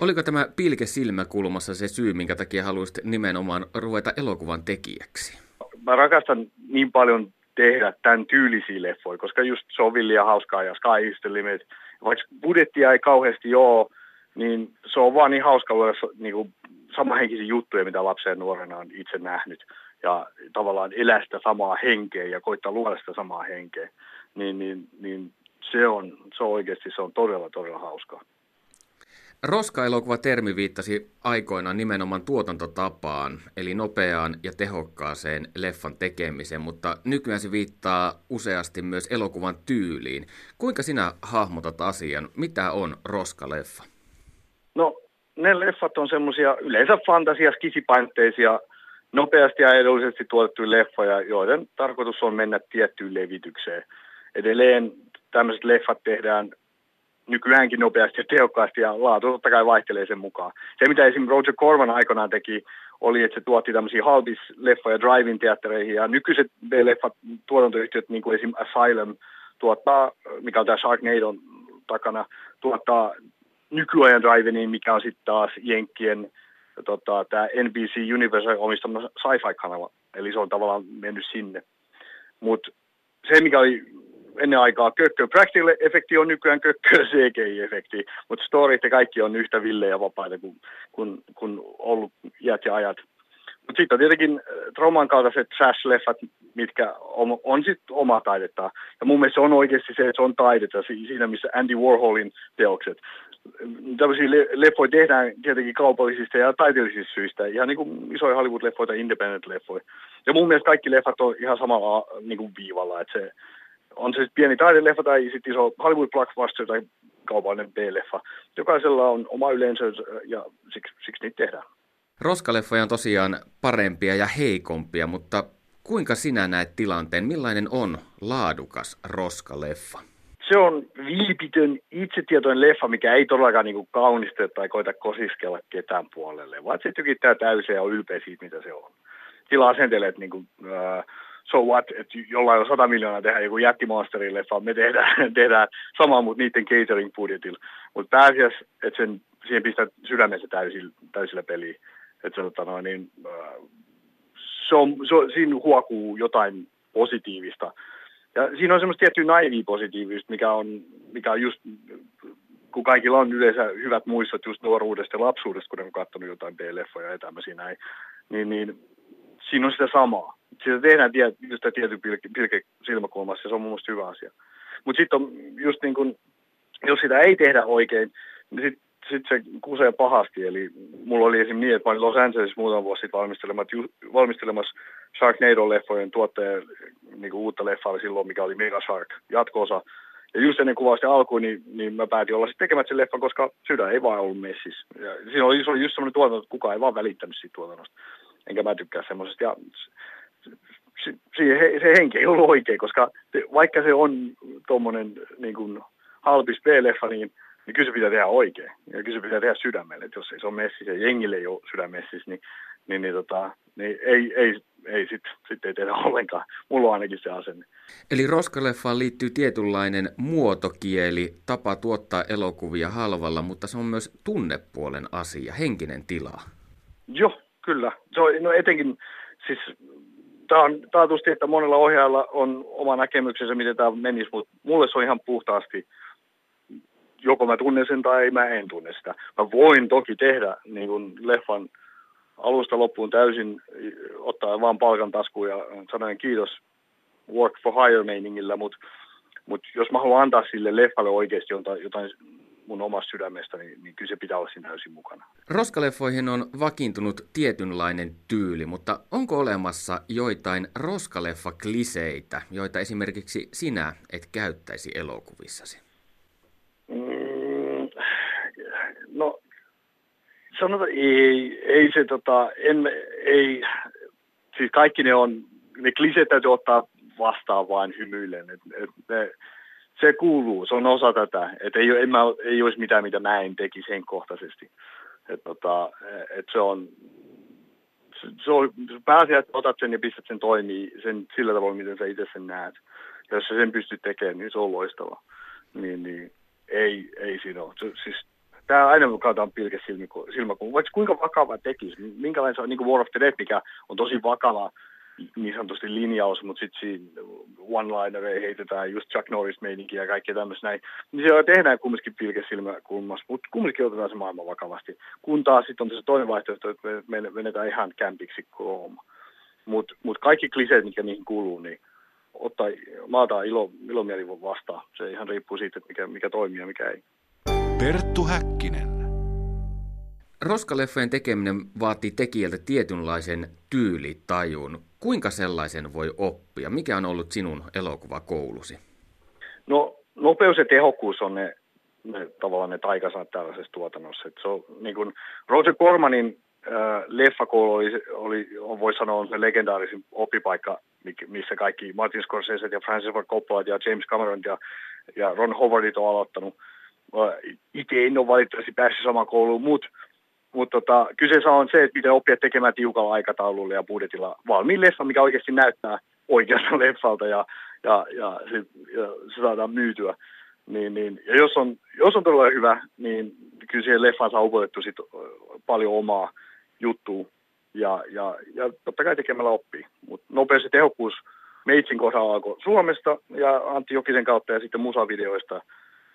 Oliko tämä pilke silmäkulmassa se syy, minkä takia haluaisit nimenomaan ruveta elokuvan tekijäksi? Mä rakastan niin paljon tehdä tämän tyylisiä leffoja, koska just se on villiä hauskaa ja Sky is the limit. Vaikka budjettia ei kauheasti ole, niin se on vaan niin hauska luoda niin kuin samanhenkisiä juttuja, mitä lapsen nuorena on itse nähnyt. Ja tavallaan elää sitä samaa henkeä ja koittaa luoda sitä samaa henkeä. Niin, niin, niin se, on, se on oikeasti se on todella, todella hauskaa. Roska-elokuva-termi viittasi aikoinaan nimenomaan tuotantotapaan, eli nopeaan ja tehokkaaseen leffan tekemiseen, mutta nykyään se viittaa useasti myös elokuvan tyyliin. Kuinka sinä hahmotat asian? Mitä on Roska-leffa? Ne leffat on semmoisia yleensä fantasia, skisipainotteisia, nopeasti ja edullisesti tuotettuja leffoja, joiden tarkoitus on mennä tiettyyn levitykseen. Edelleen tämmöiset leffat tehdään nykyäänkin nopeasti ja tehokkaasti ja laatu totta kai vaihtelee sen mukaan. Se mitä esimerkiksi Roger Corman aikanaan teki, oli, että se tuotti tämmöisiä halbis-leffoja drive-in-teattereihin ja nykyiset B-leffat tuotantoyhtiöt, niin kuin esimerkiksi Asylum, tuottaa, mikä on tämä Sharknado takana, tuottaa nykyajan drive mikä on sitten taas Jenkkien tota, tämä NBC Universal omistama sci-fi-kanava, eli se on tavallaan mennyt sinne. Mutta se, mikä oli ennen aikaa kökkö. Practical-efekti on nykyään kökkö CGI-efekti, mutta storit ja kaikki on yhtä villejä ja vapaita kuin, kuin, kuin ollut iät ja ajat. Mutta sitten on tietenkin äh, Trauman kaltaiset trash-leffat, mitkä on, on sitten oma taidetta. Ja mun mielestä se on oikeasti se, että se on taidetta siinä, missä Andy Warholin teokset. Tällaisia leffoja tehdään tietenkin kaupallisista ja taiteellisista syistä, ihan niin kuin isoja Hollywood-leffoja tai independent-leffoja. Ja mun mielestä kaikki leffat on ihan samalla niin kuin viivalla, että se, on se sitten pieni taideleffa tai sitten iso Hollywood blockbuster tai kaupallinen B-leffa. Jokaisella on oma yleensä ja siksi, siksi niitä tehdään. Roskaleffoja on tosiaan parempia ja heikompia, mutta kuinka sinä näet tilanteen? Millainen on laadukas roskaleffa? Se on vilpitön, itsetietoinen leffa, mikä ei todellakaan niin kaunista tai koita kosiskella ketään puolelle, vaan se tykittää täysin ja on ylpeä siitä, mitä se on. Sillä asentelee, niin kuin, äh, so what, että jollain on 100 miljoonaa tehdä joku jättimonsterin leffa, me tehdään, tehdään sama, mutta niiden catering-budjetilla. Mutta pääasiassa, että sen, siihen pistää sydämessä täysillä, täysillä peliä. Että se, tota noin, niin, äh, se on, se on, siinä huokuu jotain positiivista. Ja siinä on semmoista tiettyä naivia positiivista, mikä on, mikä on just, kun kaikilla on yleensä hyvät muistot just nuoruudesta ja lapsuudesta, kun on katsonut jotain B-leffoja ja tämmöisiä näin, niin, niin siinä on sitä samaa sitä tehdään tie, just tietyn pilke, pilke silmäkulmassa ja se on mun mielestä hyvä asia. Mutta sitten on just niin kun, jos sitä ei tehdä oikein, niin sitten sit se kusee pahasti. Eli mulla oli esimerkiksi niin, että mä olin Los Angelesissa muutama vuosi sitten valmistelemassa, valmistelemassa Sharknado-leffojen tuottajan niin uutta leffaa silloin, mikä oli Mega Shark, jatkoosa. Ja just ennen kuvausta alkuun, niin, niin mä päätin olla sitten tekemättä sen leffan, koska sydän ei vaan ollut messissä. Ja siinä oli, se oli just semmoinen tuotanto, että kukaan ei vaan välittänyt siitä tuotannosta. Enkä mä tykkää semmoisesta. Ja se, se henki ei ollut oikein, koska vaikka se on tuommoinen niin halpis B-leffa, niin, niin kyllä se pitää tehdä oikein. Ja kyllä se pitää tehdä sydämelle, että jos ei se ole messissä ja jengille ei ole sydämessissä, niin, niin, niin, tota, niin ei, ei, ei sitten sit ei tehdä ollenkaan. Mulla on ainakin se asenne. Eli Roskaleffaan liittyy tietynlainen muotokieli, tapa tuottaa elokuvia halvalla, mutta se on myös tunnepuolen asia, henkinen tila. Joo, kyllä. Se on, no etenkin, siis tämä on taatusti, että monella ohjaajalla on oma näkemyksensä, miten tämä menisi, mutta mulle se on ihan puhtaasti joko mä tunnen sen tai mä en tunne sitä. Mä voin toki tehdä niin kuin leffan alusta loppuun täysin, ottaa vaan palkan taskuun ja sanoen kiitos work for hire meiningillä, mutta mut jos mä haluan antaa sille leffalle oikeasti jotain, jotain mun omasta sydämestä, niin, niin kyllä se pitää olla siinä täysin mukana. Roskaleffoihin on vakiintunut tietynlainen tyyli, mutta onko olemassa joitain roskaleffa-kliseitä, joita esimerkiksi sinä et käyttäisi elokuvissasi? Mm, no, sanotaan, ei, ei se tota, en, ei, siis kaikki ne on, ne kliseet täytyy ottaa vastaan vain hymyillen. Et, et ne, se kuuluu, se on osa tätä. Että ei, en mä, ei olisi mitään, mitä mä en tekisi henkkohtaisesti. Että tota, et se on, se, se on pääasia, että otat sen ja pistät sen toimii sen sillä tavalla, miten sä itse sen näet. Ja jos sä sen pystyt tekemään, niin se on loistava. Niin, niin ei, ei siinä ole. Se, siis, tämä aina katsotaan pilke silmäkuun. Vaikka kuinka vakava tekisi, minkälainen se on, niin kuin War of the Dead, mikä on tosi vakava niin sanotusti linjaus, mutta sitten siinä one-liner heitetään just Chuck Norris-meininkiä ja kaikkea tämmöistä näin. Niin se tehdään kumminkin pilkesilmäkulmassa, mutta kumminkin otetaan se maailman vakavasti. Kun taas sitten on se toinen vaihtoehto, että me menetään ihan kämpiksi koko homma. Mutta mut kaikki kliseet, mitkä niihin kuuluu, niin ottaa, maataan ilo, ilomieli vastaan. Se ihan riippuu siitä, että mikä, mikä toimii ja mikä ei. Perttu Häkkinen. Roskaleffojen tekeminen vaatii tekijältä tietynlaisen tyylitajun. Kuinka sellaisen voi oppia? Mikä on ollut sinun elokuvakoulusi? No nopeus ja tehokkuus on ne, ne tavallaan ne taikasanat tällaisessa tuotannossa. Et se on, niin kuin Roger Cormanin äh, leffakoulu oli, oli, on, voi sanoa, on se legendaarisin oppipaikka, missä kaikki Martin Scorsese ja Francis Ford Coppola ja James Cameron ja, ja Ron Howardit on aloittanut. Itse en ole valitettavasti päässyt samaan kouluun, mutta mutta tota, kyseessä on se, että miten oppia tekemään tiukalla aikataululla ja budjetilla valmiin leffa, mikä oikeasti näyttää oikeasta leffalta ja, ja, ja, se, ja se saadaan myytyä. Niin, niin, ja jos on, jos on todella hyvä, niin kyllä siihen leffaan saa upotettu sit paljon omaa juttua ja, ja, ja totta kai tekemällä oppii. Mutta nopeus ja tehokkuus Meitsin kohdalla alkoi Suomesta ja Antti Jokisen kautta ja sitten musavideoista –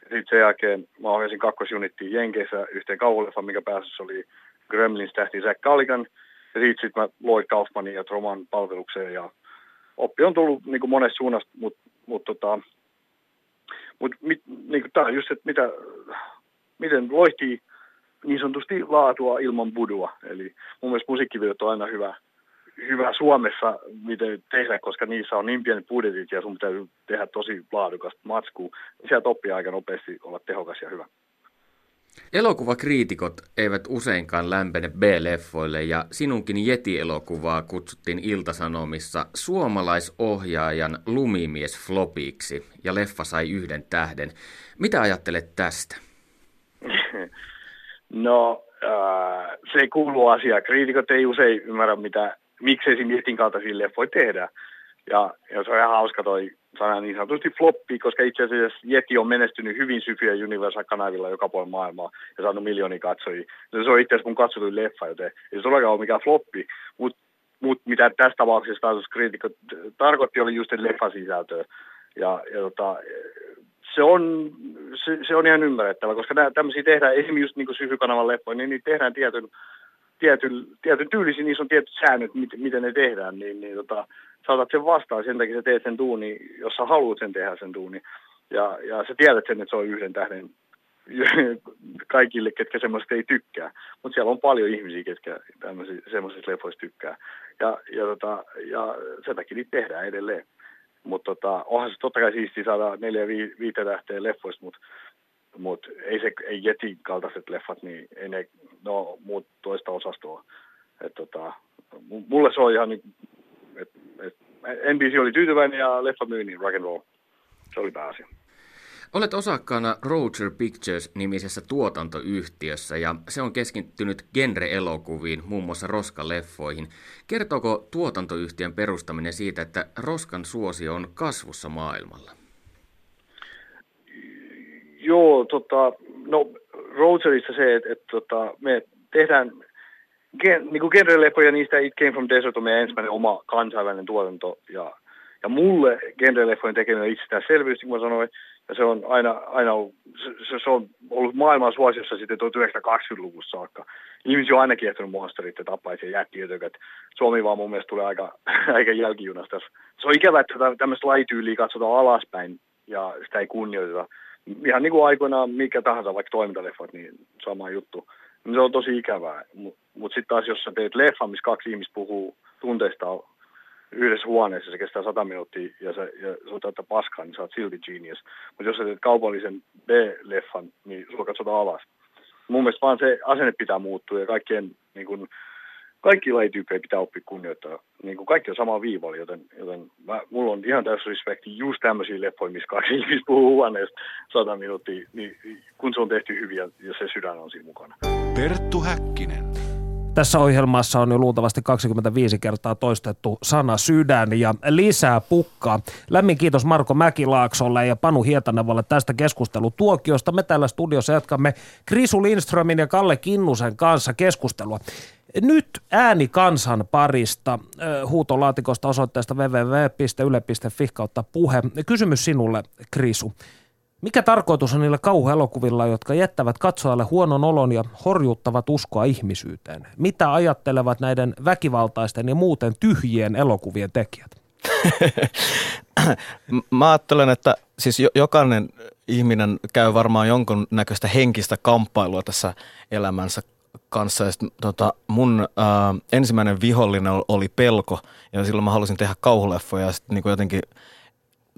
sitten sen jälkeen mä ohjasin kakkosjunittiin Jenkeissä yhteen kauhuleffan, mikä päässä oli Gremlins tähti Zack Calligan. Ja sitten mä Lloyd Kaufmanin ja Troman palvelukseen ja oppi on tullut niin kuin monesta suunnasta, mutta mut, tota, mut, mit, niin kuin tämä just, että mitä, miten loihtii niin sanotusti laatua ilman budua. Eli mun mielestä musiikkivideot on aina hyvä, hyvä Suomessa, miten tehdä, koska niissä on niin pienet budjetit ja sun täytyy tehdä tosi laadukasta matskua. Sieltä oppii aika nopeasti olla tehokas ja hyvä. Elokuvakriitikot eivät useinkaan lämpene B-leffoille ja sinunkin Jeti-elokuvaa kutsuttiin Iltasanomissa suomalaisohjaajan lumimies flopiksi ja leffa sai yhden tähden. Mitä ajattelet tästä? No, äh, se kuuluu asiaan. Kriitikot ei usein ymmärrä, mitä miksi esim. Jetin kaltaisia leffoja tehdä. Ja, ja se on ihan hauska toi sana niin sanotusti floppi, koska itse asiassa Jeti on menestynyt hyvin ja Universal-kanavilla joka puolella maailmaa ja saanut miljoonia katsojia. Ja se on itse asiassa mun katsotuin leffa, joten ei se todellakaan ole mikään floppi. Mutta mut mitä tässä tapauksessa taas kriitikko tarkoitti oli just leffan sisältöä. Ja, ja tota, se on, se, se, on ihan ymmärrettävä, koska tämmöisiä tehdään, esimerkiksi just niin kuin Syfy-kanavan leffoja, niin niitä tehdään tietyn tietyn, tietyn tyylisiä, niissä on tietyt säännöt, miten, miten ne tehdään, niin, niin tota, saatat sen vastaan, sen takia sä teet sen duuni, jos sä haluat sen tehdä sen duuni. Ja, ja sä tiedät sen, että se on yhden tähden kaikille, ketkä semmoista ei tykkää. Mutta siellä on paljon ihmisiä, ketkä semmoisista leffoista tykkää. Ja, ja, tota, ja sen takia niitä tehdään edelleen. Mutta tota, onhan se totta kai siistiä saada neljä vi, viitä tähteä leffoista, mutta mutta ei, se, ei Jetin kaltaiset leffat, niin ei ne, no muut toista osastoa. Et tota, mulle se on ihan niin, että et, NBC oli tyytyväinen ja leffa myi niin rock and roll. Se oli pääasia. Olet osakkaana Roger Pictures-nimisessä tuotantoyhtiössä ja se on keskittynyt genre-elokuviin, muun muassa roskaleffoihin. Kertooko tuotantoyhtiön perustaminen siitä, että roskan suosio on kasvussa maailmalla? Joo, tota, no Rogerissa se, että et, tota, me tehdään gen, niin genreleffoja, niistä It Came From Desert on meidän ensimmäinen oma kansainvälinen tuotanto. Ja, ja mulle genreleffojen tekeminen on itsestäänselvyys, niin kuin mä sanoin. Ja se on aina, aina ollut, se, se on ollut maailman suosiossa sitten 1920-luvussa saakka. Ihmisiä on aina kiehtonut monsterit ja tapaisia jättiötökät. Suomi vaan mun mielestä tulee aika, aika jälkijunasta. Se on ikävä, että tämmöistä lajityyliä katsotaan alaspäin ja sitä ei kunnioiteta. Ihan niin kuin aikoinaan mikä tahansa, vaikka toimintaleffat, niin sama juttu. Se on tosi ikävää. Mutta mut sitten taas, jos sä teet leffan, missä kaksi ihmistä puhuu tunteista yhdessä huoneessa, se kestää sata minuuttia ja sä, ja sä otat paskaa, niin sä oot silti genius. Mutta jos sä teet kaupallisen B-leffan, niin sulla katsotaan alas. Mun mielestä vaan se asenne pitää muuttua ja kaikkien niin kun, kaikki lajityyppejä pitää oppia kunnioittaa. Niin kuin kaikki on sama viivalla, joten, joten mä, mulla on ihan täysin respekti just tämmöisiä leffoja, missä kaksi ihmistä puhuu huoneesta sata minuuttia, niin kun se on tehty hyvin ja, ja se sydän on siinä mukana. Perttu Häkkinen. Tässä ohjelmassa on jo luultavasti 25 kertaa toistettu sana sydän ja lisää pukkaa. Lämmin kiitos Marko Mäkilaaksolle ja Panu Hietanevalle tästä keskustelutuokiosta. Me täällä studiossa jatkamme Krisu Lindströmin ja Kalle Kinnusen kanssa keskustelua. Nyt ääni kansan parista huutolaatikosta osoitteesta www.yle.fi kautta puhe. Kysymys sinulle, Krisu. Mikä tarkoitus on niillä kauhuelokuvilla, jotka jättävät katsojalle huonon olon ja horjuttavat uskoa ihmisyyteen? Mitä ajattelevat näiden väkivaltaisten ja muuten tyhjien elokuvien tekijät? Mä ajattelen, että siis jokainen ihminen käy varmaan jonkun näköistä henkistä kamppailua tässä elämänsä kanssa. Ja sit, tota, mun ää, ensimmäinen vihollinen oli pelko ja silloin mä halusin tehdä kauhuleffoja ja sitten niin jotenkin –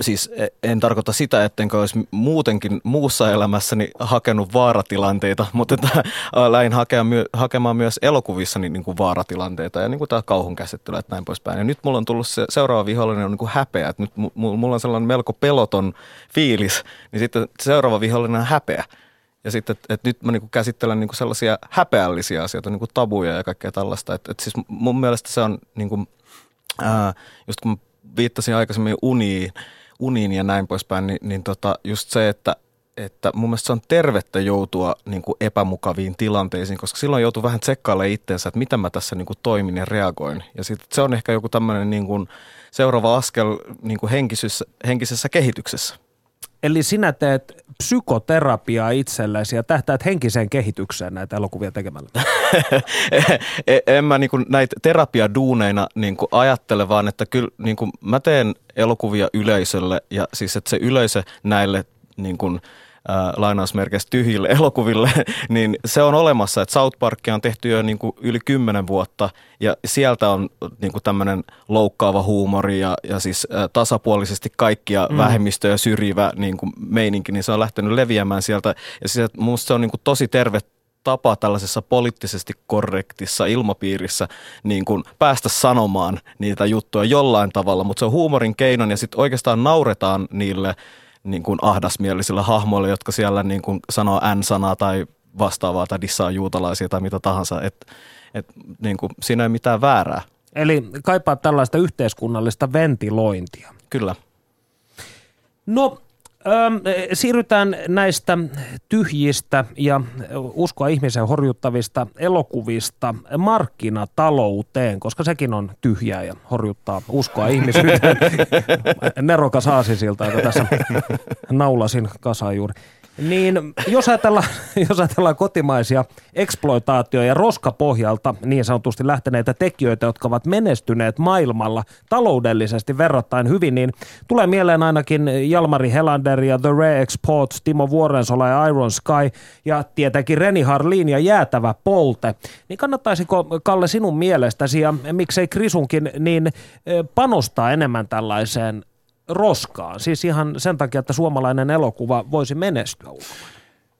siis e, en tarkoita sitä, ettenkö olisi muutenkin muussa elämässäni hakenut vaaratilanteita, mutta että lähin hakea my, hakemaan myös elokuvissa niin, kuin vaaratilanteita ja niin kuin tämä kauhun käsittely, että näin poispäin. Ja nyt mulla on tullut se seuraava vihollinen on niin kuin häpeä, että nyt mulla on sellainen melko peloton fiilis, niin sitten seuraava vihollinen on häpeä. Ja sitten, että, että nyt mä niin kuin käsittelen niin kuin sellaisia häpeällisiä asioita, niin kuin tabuja ja kaikkea tällaista. Että, että siis mun mielestä se on, niin kuin, ää, just kun viittasin aikaisemmin uniin, uniin ja näin poispäin, niin, niin tota, just se, että, että mun mielestä se on tervettä joutua niin kuin epämukaviin tilanteisiin, koska silloin joutuu vähän tsekkailemaan itseensä, että mitä mä tässä niin kuin toimin ja reagoin. Ja sit se on ehkä joku tämmöinen niin seuraava askel niin kuin henkisessä, henkisessä kehityksessä. Eli sinä teet psykoterapiaa itsellesi ja tähtäät henkiseen kehitykseen näitä elokuvia tekemällä. en mä niin näitä terapiaduuneina niin ajattele, vaan että kyllä niin mä teen elokuvia yleisölle ja siis että se yleisö näille niin kuin, ää, lainausmerkeissä tyhjille elokuville, niin se on olemassa, että South Parkia on tehty jo niin kuin yli kymmenen vuotta ja sieltä on niin kuin tämmöinen loukkaava huumori ja, ja siis ää, tasapuolisesti kaikkia mm. vähemmistöjä syrjivä niin kuin meininki, niin se on lähtenyt leviämään sieltä ja siis minusta se on niin kuin tosi terve tapa tällaisessa poliittisesti korrektissa ilmapiirissä niin kuin päästä sanomaan niitä juttuja jollain tavalla, mutta se on huumorin keinon ja sitten oikeastaan nauretaan niille – niin kuin ahdasmielisillä hahmoilla, jotka siellä niin kuin sanoo N-sanaa tai vastaavaa tai dissaa juutalaisia tai mitä tahansa. Et, et, niin kuin, siinä ei mitään väärää. Eli kaipaa tällaista yhteiskunnallista ventilointia. Kyllä. No siirrytään näistä tyhjistä ja uskoa ihmisen horjuttavista elokuvista markkinatalouteen, koska sekin on tyhjää ja horjuttaa uskoa ihmisyyteen. Nerokas aasisilta, joka tässä naulasin kasaan juuri. Niin jos ajatellaan, jos ajatellaan kotimaisia eksploitaatio- ja roskapohjalta niin sanotusti lähteneitä tekijöitä, jotka ovat menestyneet maailmalla taloudellisesti verrattain hyvin, niin tulee mieleen ainakin Jalmari Helander ja The Rare Exports, Timo Vuorensola ja Iron Sky ja tietenkin Reni Harlin ja Jäätävä Polte. Niin kannattaisiko Kalle sinun mielestäsi ja miksei Krisunkin niin panostaa enemmän tällaiseen roskaan. Siis ihan sen takia, että suomalainen elokuva voisi menestyä ulkomailla.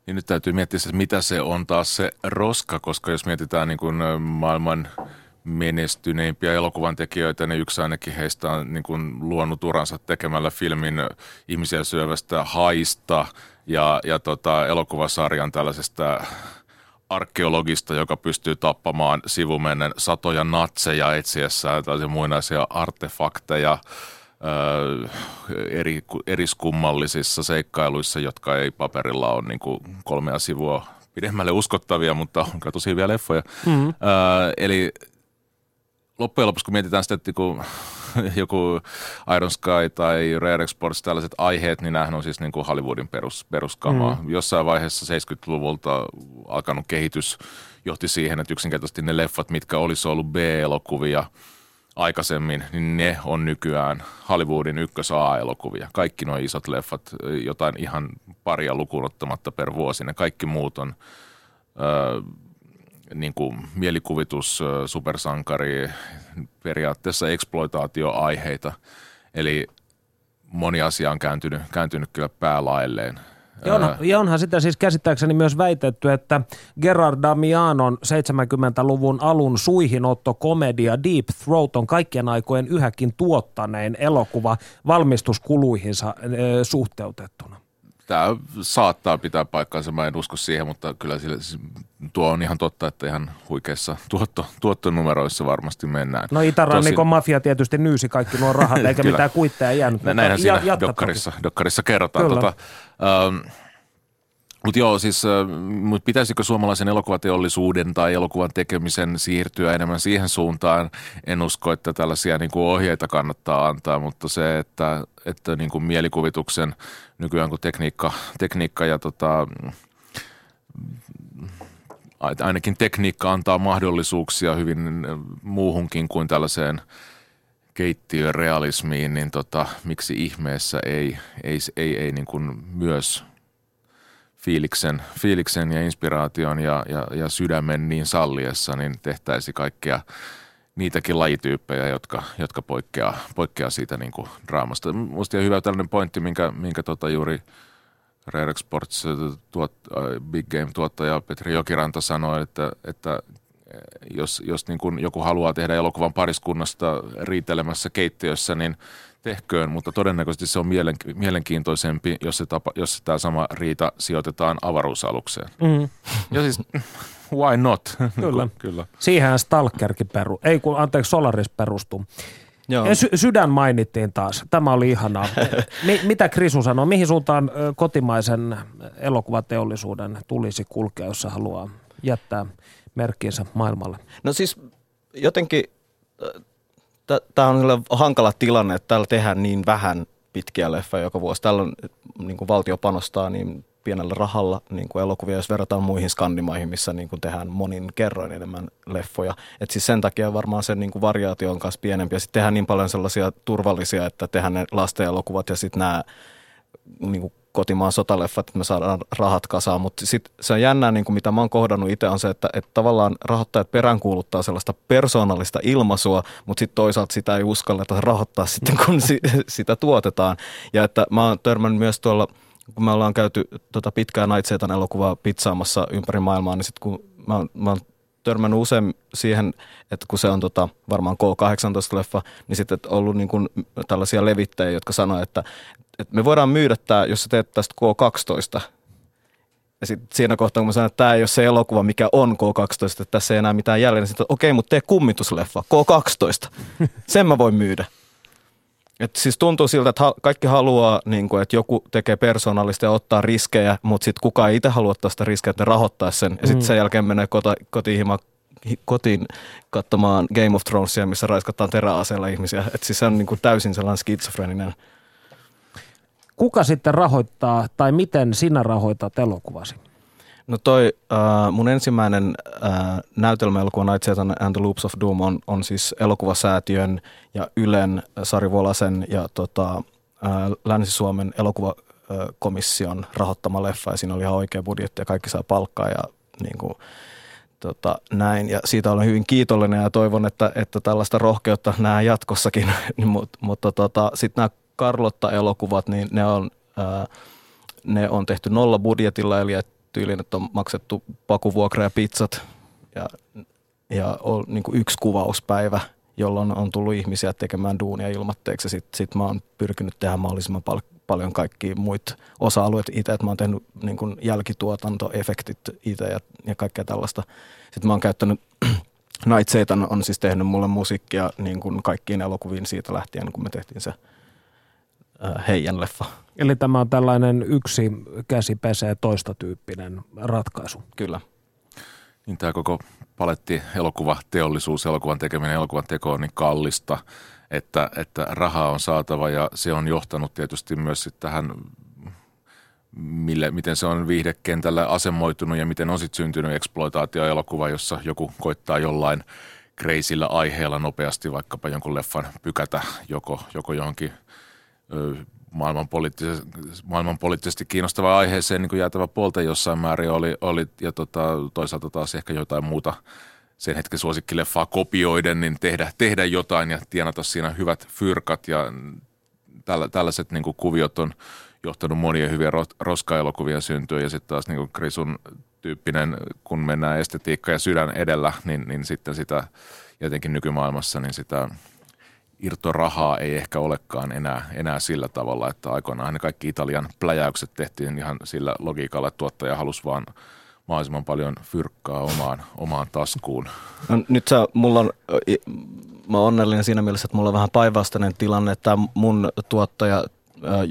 Niin nyt täytyy miettiä, että mitä se on taas se roska, koska jos mietitään niin kuin maailman menestyneimpiä elokuvan tekijöitä, niin yksi ainakin heistä on niin kuin luonut uransa tekemällä filmin ihmisiä syövästä haista ja, ja tota, elokuvasarjan tällaisesta arkeologista, joka pystyy tappamaan sivumennen satoja natseja etsiessään tällaisia muinaisia artefakteja – eri, eriskummallisissa seikkailuissa, jotka ei paperilla ole niin kuin kolmea sivua pidemmälle uskottavia, mutta on tosi hyviä leffoja. Mm-hmm. Ö, eli loppujen lopuksi kun mietitään sitä, että kun joku Iron Sky tai Rare Exports, tällaiset aiheet, niin nämähän on siis niin kuin Hollywoodin perus, peruskamaa. Mm. Jossain vaiheessa 70-luvulta alkanut kehitys johti siihen, että yksinkertaisesti ne leffat, mitkä olisi ollut B-elokuvia aikaisemmin, niin ne on nykyään Hollywoodin ykkös A-elokuvia. Kaikki nuo isot leffat, jotain ihan paria lukuun ottamatta per vuosi, ne kaikki muut on öö, niin kuin mielikuvitus, supersankari, periaatteessa eksploitaatioaiheita. Eli moni asia on kääntynyt, kääntynyt kyllä päälailleen. Ja, on, ja onhan sitä siis käsittääkseni myös väitetty, että Gerard Damianon 70-luvun alun suihinotto komedia Deep Throat on kaikkien aikojen yhäkin tuottanein elokuva valmistuskuluihinsa suhteutettuna tämä saattaa pitää paikkaansa, mä en usko siihen, mutta kyllä sille, tuo on ihan totta, että ihan huikeissa tuotto, tuottonumeroissa varmasti mennään. No Itärannikon Tosin... mafia tietysti nyysi kaikki nuo rahat, eikä mitään kuitteja jäänyt. Näinhän siinä dokkarissa, dokkarissa kerrotaan. Kyllä. Tota, ähm, mutta joo, siis mut pitäisikö suomalaisen elokuvateollisuuden tai elokuvan tekemisen siirtyä enemmän siihen suuntaan? En usko, että tällaisia niin kuin ohjeita kannattaa antaa, mutta se, että, että niin kuin mielikuvituksen nykyään kun tekniikka, tekniikka ja tota, ainakin tekniikka antaa mahdollisuuksia hyvin muuhunkin kuin tällaiseen keittiörealismiin, niin tota, miksi ihmeessä ei, ei, ei, ei niin kuin myös – fiiliksen, fiiliksen ja inspiraation ja, ja, ja sydämen niin salliessa, niin tehtäisi kaikkea niitäkin lajityyppejä, jotka, jotka poikkeaa, poikkeaa siitä niin kuin draamasta. Musta hyvä tällainen pointti, minkä, minkä tota juuri Rare Sports tuot, äh, Big Game-tuottaja Petri Jokiranta sanoi, että, että jos, jos niin kuin joku haluaa tehdä elokuvan pariskunnasta riitelemässä keittiössä, niin – tehköön, mutta todennäköisesti se on mielenkiintoisempi, jos, se tapa, jos tämä sama riita sijoitetaan avaruusalukseen. Mm. Ja siis, why not? Kyllä. Kyllä. Siihen Stalkerkin peru, ei kun anteeksi Solaris perustuu. Joo. Sy- sydän mainittiin taas. Tämä oli ihanaa. Mi- mitä Krisu sanoo? Mihin suuntaan kotimaisen elokuvateollisuuden tulisi kulkea, jos haluaa jättää merkkinsä maailmalle? No siis jotenkin tämä on hankala tilanne, että täällä tehdään niin vähän pitkiä leffoja joka vuosi. Täällä on, niin kuin valtio panostaa niin pienellä rahalla niin kuin elokuvia, jos verrataan muihin skandimaihin, missä niin kuin tehdään monin kerroin enemmän leffoja. Et siis sen takia varmaan se niin kuin variaatio on myös pienempi. Ja sitten tehdään niin paljon sellaisia turvallisia, että tehdään ne lasten elokuvat ja sitten nämä niin kuin kotimaan sotaleffat, että me saadaan rahat kasaan. Mutta sitten se on jännää, niin kuin mitä mä oon kohdannut itse, on se, että, että tavallaan rahoittajat peräänkuuluttaa sellaista persoonallista ilmaisua, mutta sitten toisaalta sitä ei uskalleta rahoittaa sitten, kun si, sitä tuotetaan. Ja että mä oon törmännyt myös tuolla, kun me ollaan käyty tota pitkää Naitseetan elokuvaa pizzaamassa ympäri maailmaa, niin sitten kun mä oon, mä oon törmännyt usein siihen, että kun se on tota, varmaan K-18-leffa, niin sitten ollut niin kuin tällaisia levittäjiä, jotka sanoo, että, että me voidaan myydä tämä, jos sä teet tästä K12. Ja sitten siinä kohtaa, kun mä sanon, että tämä ei ole se elokuva, mikä on K12, että tässä ei enää mitään jäljellä, niin sitten okei, okay, mutta tee kummitusleffa, K12. Sen mä voin myydä. Et siis tuntuu siltä, että kaikki haluaa, niin kuin, että joku tekee persoonallista ja ottaa riskejä, mutta sitten kukaan ei itse halua ottaa sitä riskejä, että ne rahoittaa sen. Ja sitten mm. sen jälkeen menee kota, kotiin, hima, kotiin katsomaan Game of Thronesia, missä raiskataan teräaseella ihmisiä. Et siis se on niin kuin täysin sellainen skitsofreninen Kuka sitten rahoittaa tai miten sinä rahoitat elokuvasi? No toi äh, mun ensimmäinen äh, näytelmäelokuva Night and the Loops of Doom on, on siis elokuvasäätiön ja Ylen Sari Volasen ja tota, äh, Länsi-Suomen elokuvakomission rahoittama leffa ja siinä oli ihan oikea budjetti ja kaikki saa palkkaa ja niin kuin, tota, näin. Ja siitä olen hyvin kiitollinen ja toivon, että, että tällaista rohkeutta näen jatkossakin, mutta, mutta tota, sitten nämä Carlotta-elokuvat, niin ne on, ää, ne on tehty nolla budjetilla, eli tyyliin, että on maksettu pakuvuokra ja pizzat ja, ja on niin kuin yksi kuvauspäivä, jolloin on tullut ihmisiä tekemään duunia ilmatteeksi. Sitten sit mä oon pyrkinyt tehdä mahdollisimman pal- paljon kaikkia muita osa-alueet itse, että mä oon tehnyt niin kuin jälkituotantoefektit itse ja, ja kaikkea tällaista. Sitten mä oon käyttänyt Night Satan on siis tehnyt mulle musiikkia niin kuin kaikkiin elokuviin siitä lähtien, kun me tehtiin se – heidän leffa. Eli tämä on tällainen yksi käsi pesee toista tyyppinen ratkaisu. Kyllä. niin tämä koko paletti elokuvateollisuus, elokuvan tekeminen, elokuvan teko on niin kallista, että, että rahaa on saatava ja se on johtanut tietysti myös tähän mille, miten se on viihdekentällä asemoitunut ja miten on sitten syntynyt eksploitaatioelokuva, jossa joku koittaa jollain kreisillä aiheella nopeasti vaikkapa jonkun leffan pykätä joko, joko johonkin ö, maailmanpoliittisesti, maailmanpoliittisesti kiinnostavaan aiheeseen niin jäätävä polta jossain määrin oli, oli ja tota, toisaalta taas ehkä jotain muuta sen hetken suosikkileffaa kopioiden, niin tehdä, tehdä jotain ja tienata siinä hyvät fyrkat ja tällä, tällaiset niin kuin kuviot on johtanut monia hyviä roskaelokuvia syntyä ja sitten taas niin kuin Krisun tyyppinen, kun mennään estetiikka ja sydän edellä, niin, niin sitten sitä jotenkin nykymaailmassa, niin sitä irtorahaa ei ehkä olekaan enää, enää sillä tavalla, että aikoinaan ne kaikki Italian pläjäykset tehtiin ihan sillä logiikalla, että tuottaja halusi vaan mahdollisimman paljon fyrkkaa omaan, omaan taskuun. No, nyt sä, mulla on, mä onnellinen siinä mielessä, että mulla on vähän päinvastainen tilanne, että mun tuottaja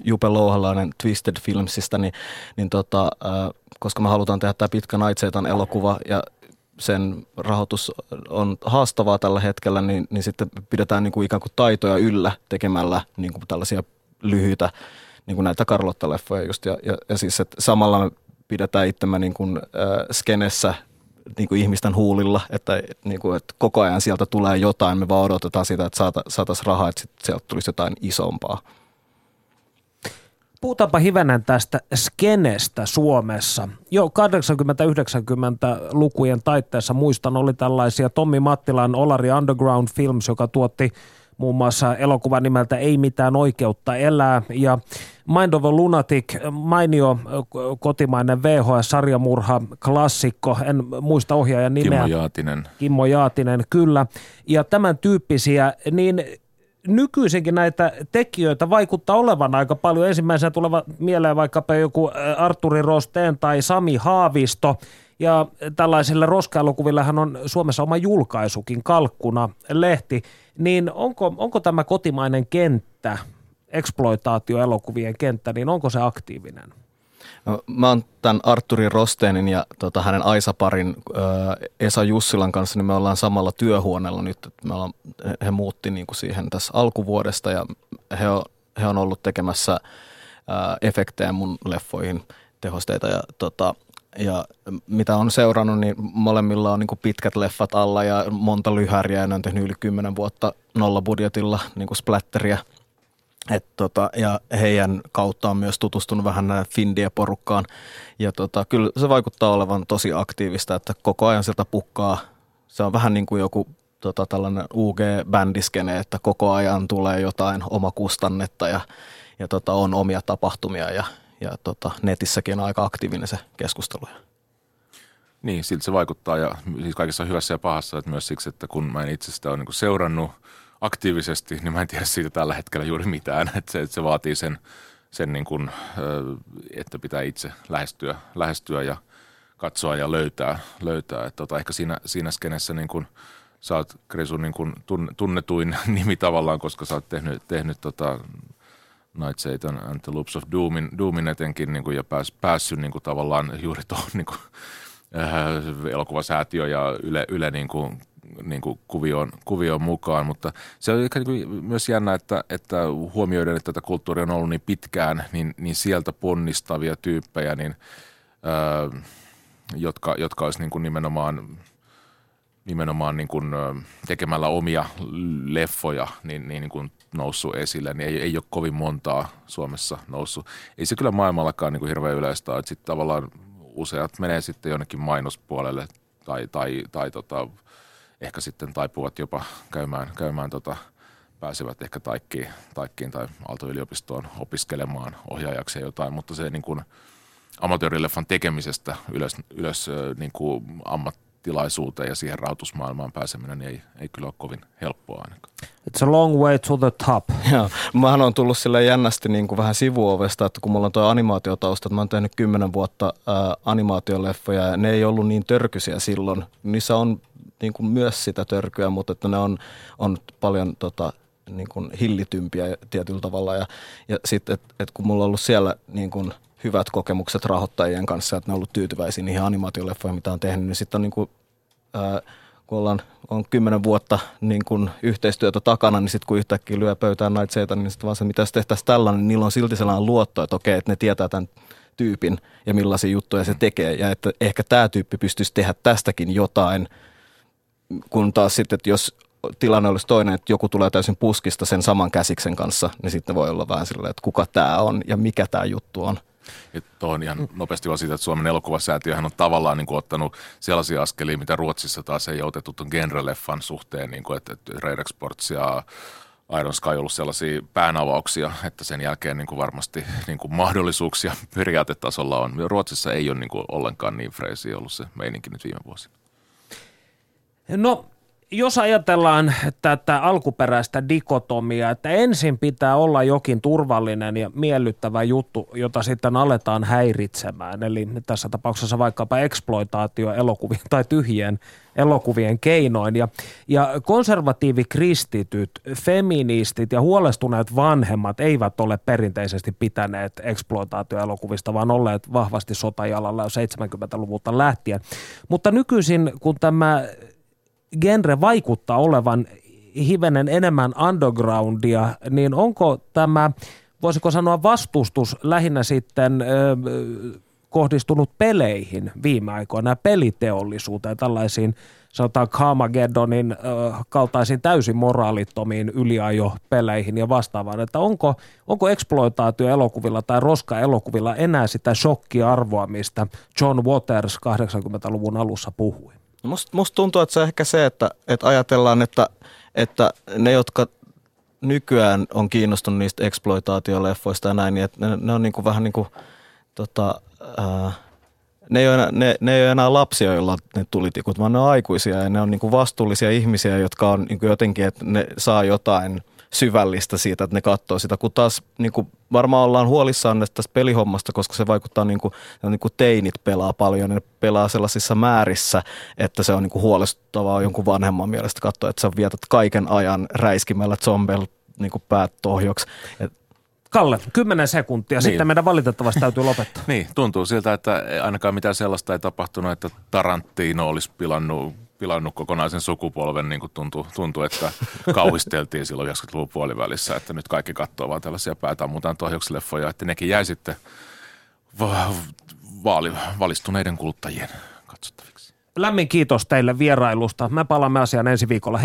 Jupe Louhalainen Twisted Filmsista, niin, niin tota, koska me halutaan tehdä tämä pitkä Naitseetan elokuva ja sen rahoitus on haastavaa tällä hetkellä, niin, niin sitten pidetään niin kuin ikään kuin taitoja yllä tekemällä niin kuin tällaisia lyhyitä niin kuin näitä Karlotta-leffoja just. Ja, ja, ja siis, että samalla me pidetään itsemme niin kuin, äh, skenessä niin kuin ihmisten huulilla, että, niin kuin, että koko ajan sieltä tulee jotain, me vaan odotetaan sitä, että saata, saataisiin rahaa, että sieltä tulisi jotain isompaa. Puhutaanpa hivenen tästä skenestä Suomessa. Jo 80-90-lukujen taitteessa muistan oli tällaisia Tommi Mattilan Olari Underground Films, joka tuotti muun muassa elokuvan nimeltä Ei mitään oikeutta elää ja Mind of a Lunatic, mainio kotimainen VHS-sarjamurha, klassikko, en muista ohjaajan nimeä. Kimmo Jaatinen. Kimmo Jaatinen, kyllä. Ja tämän tyyppisiä, niin nykyisinkin näitä tekijöitä vaikuttaa olevan aika paljon. Ensimmäisenä tuleva mieleen vaikkapa joku Arturi Rosteen tai Sami Haavisto. Ja tällaisille roskaelokuvillehan on Suomessa oma julkaisukin, Kalkkuna lehti. Niin onko, onko tämä kotimainen kenttä, eksploitaatioelokuvien kenttä, niin onko se aktiivinen? Mä oon tämän Arturi Rosteenin ja tota, hänen Aisaparin Esa Jussilan kanssa, niin me ollaan samalla työhuoneella nyt. Me ollaan, he muutti niin kuin siihen tässä alkuvuodesta ja he on, he on ollut tekemässä äh, efektejä mun leffoihin, tehosteita ja tota, ja mitä on seurannut, niin molemmilla on niin pitkät leffat alla ja monta lyhäriä ja ne on tehnyt yli kymmenen vuotta nollabudjetilla niin splatteria – et tota, ja heidän kautta on myös tutustunut vähän Findia-porukkaan. Ja tota, kyllä se vaikuttaa olevan tosi aktiivista, että koko ajan sieltä pukkaa. Se on vähän niin kuin joku tota, tällainen UG-bändiskene, että koko ajan tulee jotain omakustannetta ja, ja tota, on omia tapahtumia ja, ja tota, netissäkin on aika aktiivinen se keskustelu. Niin, siltä se vaikuttaa ja siis kaikessa hyvässä ja pahassa, että myös siksi, että kun mä en itse sitä ole niin seurannut – aktiivisesti, niin mä en tiedä siitä tällä hetkellä juuri mitään. Että se, että se vaatii sen, sen niin kuin, että pitää itse lähestyä, lähestyä ja katsoa ja löytää. löytää. Että tota, ehkä siinä, siinä skenessä niin kuin, sä oot Krisu niin kuin tunnetuin nimi tavallaan, koska sä oot tehnyt, tehnyt tota, Night Satan and the Loops of Doomin, Doomin etenkin niin kuin, ja pääs, päässyt niin kuin, tavallaan juuri tuohon niin kuin, äh, elokuvasäätiö ja Yle, Yle niin kuin, niin kuin kuvioon, kuvioon mukaan, mutta se on ehkä niin myös jännä, että, että huomioiden, että tätä kulttuuria on ollut niin pitkään, niin, niin sieltä ponnistavia tyyppejä, niin, ää, jotka, jotka olisi niin kuin nimenomaan nimenomaan niin kuin, tekemällä omia leffoja niin, niin, niin kuin noussut esille, niin ei, ei ole kovin montaa Suomessa noussut. Ei se kyllä maailmallakaan niin kuin hirveän yleistä ole, että sitten tavallaan useat menee sitten jonnekin mainospuolelle tai, tai, tai tota, ehkä sitten taipuvat jopa käymään, käymään tota, pääsevät ehkä taikkiin, taikkiin tai Aalto-yliopistoon opiskelemaan ohjaajaksi jotain, mutta se niin kuin amatöörileffan tekemisestä ylös, ylös niin kuin ammattilaisuuteen ja siihen rahoitusmaailmaan pääseminen niin ei, ei kyllä ole kovin helppoa ainakaan. It's a long way to the top. Joo, mähän on tullut sille jännästi niin kuin vähän sivuovesta, että kun mulla on tuo animaatiotausta, että mä oon tehnyt kymmenen vuotta ää, animaatioleffoja ja ne ei ollut niin törkysiä silloin. Niissä on niin kuin myös sitä törkyä, mutta että ne on, on paljon tota, niin kuin hillitympiä tietyllä tavalla. Ja, ja sitten, että et kun mulla on ollut siellä niin kuin hyvät kokemukset rahoittajien kanssa, että ne on ollut tyytyväisiä niihin animaatioleffoihin, mitä on tehnyt, niin sitten on niin kuin ää, kun ollaan, on kymmenen vuotta niin kun yhteistyötä takana, niin sitten kun yhtäkkiä lyö pöytään Satan, niin sitten vaan se, mitä jos tehtäisiin tällainen, niin niillä on silti sellainen luotto, että okei, että ne tietää tämän tyypin ja millaisia juttuja se tekee. Ja että ehkä tämä tyyppi pystyisi tehdä tästäkin jotain, kun taas sitten, että jos tilanne olisi toinen, että joku tulee täysin puskista sen saman käsiksen kanssa, niin sitten voi olla vähän silleen, että kuka tämä on ja mikä tämä juttu on. Tuohon ihan nopeasti vaan siitä, että Suomen elokuvasäätiöhän on tavallaan niin kuin, ottanut sellaisia askelia, mitä Ruotsissa taas ei otettu tuon genreleffan suhteen, niin kuin, että, että Red Sports ja Iron Sky ollut sellaisia päänavauksia, että sen jälkeen niin kuin varmasti niin kuin mahdollisuuksia periaatetasolla on. Ruotsissa ei ole niin kuin ollenkaan niin freesi ollut se meininki nyt viime vuosina. No jos ajatellaan tätä alkuperäistä dikotomia, että ensin pitää olla jokin turvallinen ja miellyttävä juttu, jota sitten aletaan häiritsemään, eli tässä tapauksessa vaikkapa exploitaatio elokuvien tai tyhjien elokuvien keinoin. Ja, ja konservatiivikristityt, feministit ja huolestuneet vanhemmat eivät ole perinteisesti pitäneet exploitaatioelokuvista, vaan olleet vahvasti sotajalalla jo 70-luvulta lähtien. Mutta nykyisin, kun tämä genre vaikuttaa olevan hivenen enemmän undergroundia, niin onko tämä, voisiko sanoa vastustus lähinnä sitten ö, kohdistunut peleihin viime aikoina, peliteollisuuteen, tällaisiin sanotaan Kamagedonin ö, kaltaisiin täysin moraalittomiin yliajopeleihin ja vastaavaan, että onko, onko exploitaatioelokuvilla tai roska-elokuvilla enää sitä shokkiarvoa, mistä John Waters 80-luvun alussa puhui? Musta must tuntuu, että se ehkä se, että, että ajatellaan, että, että ne, jotka nykyään on kiinnostunut niistä exploitaatioleffoista ja näin, niin että ne, ne on niin kuin vähän niin kuin, tota, ää, ne, ei enää, ne, ne ei ole enää lapsia, joilla ne tulitikut, vaan ne on aikuisia ja ne on niin kuin vastuullisia ihmisiä, jotka on niin kuin jotenkin, että ne saa jotain – syvällistä siitä, että ne katsoo sitä, kun taas niin kuin varmaan ollaan huolissaan tästä pelihommasta, koska se vaikuttaa niin kuin, niin kuin teinit pelaa paljon, ne pelaa sellaisissa määrissä, että se on niin kuin huolestuttavaa jonkun vanhemman mielestä katsoa, että sä vietät kaiken ajan räiskimällä zombel niin kuin päät tohjoksi. Kalle, kymmenen sekuntia, niin. sitten meidän valitettavasti täytyy lopettaa. niin, tuntuu siltä, että ainakaan mitään sellaista ei tapahtunut, että Tarantino olisi pilannut pilannut kokonaisen sukupolven, niin kuin tuntuu, tuntuu, että kauhisteltiin silloin 90-luvun puolivälissä, että nyt kaikki katsoo vaan tällaisia päätammutaan tohjoksleffoja, että nekin jäi sitten va- vaali, valistuneiden kuluttajien katsottaviksi. Lämmin kiitos teille vierailusta. Me palaamme asiaan ensi viikolla. Hei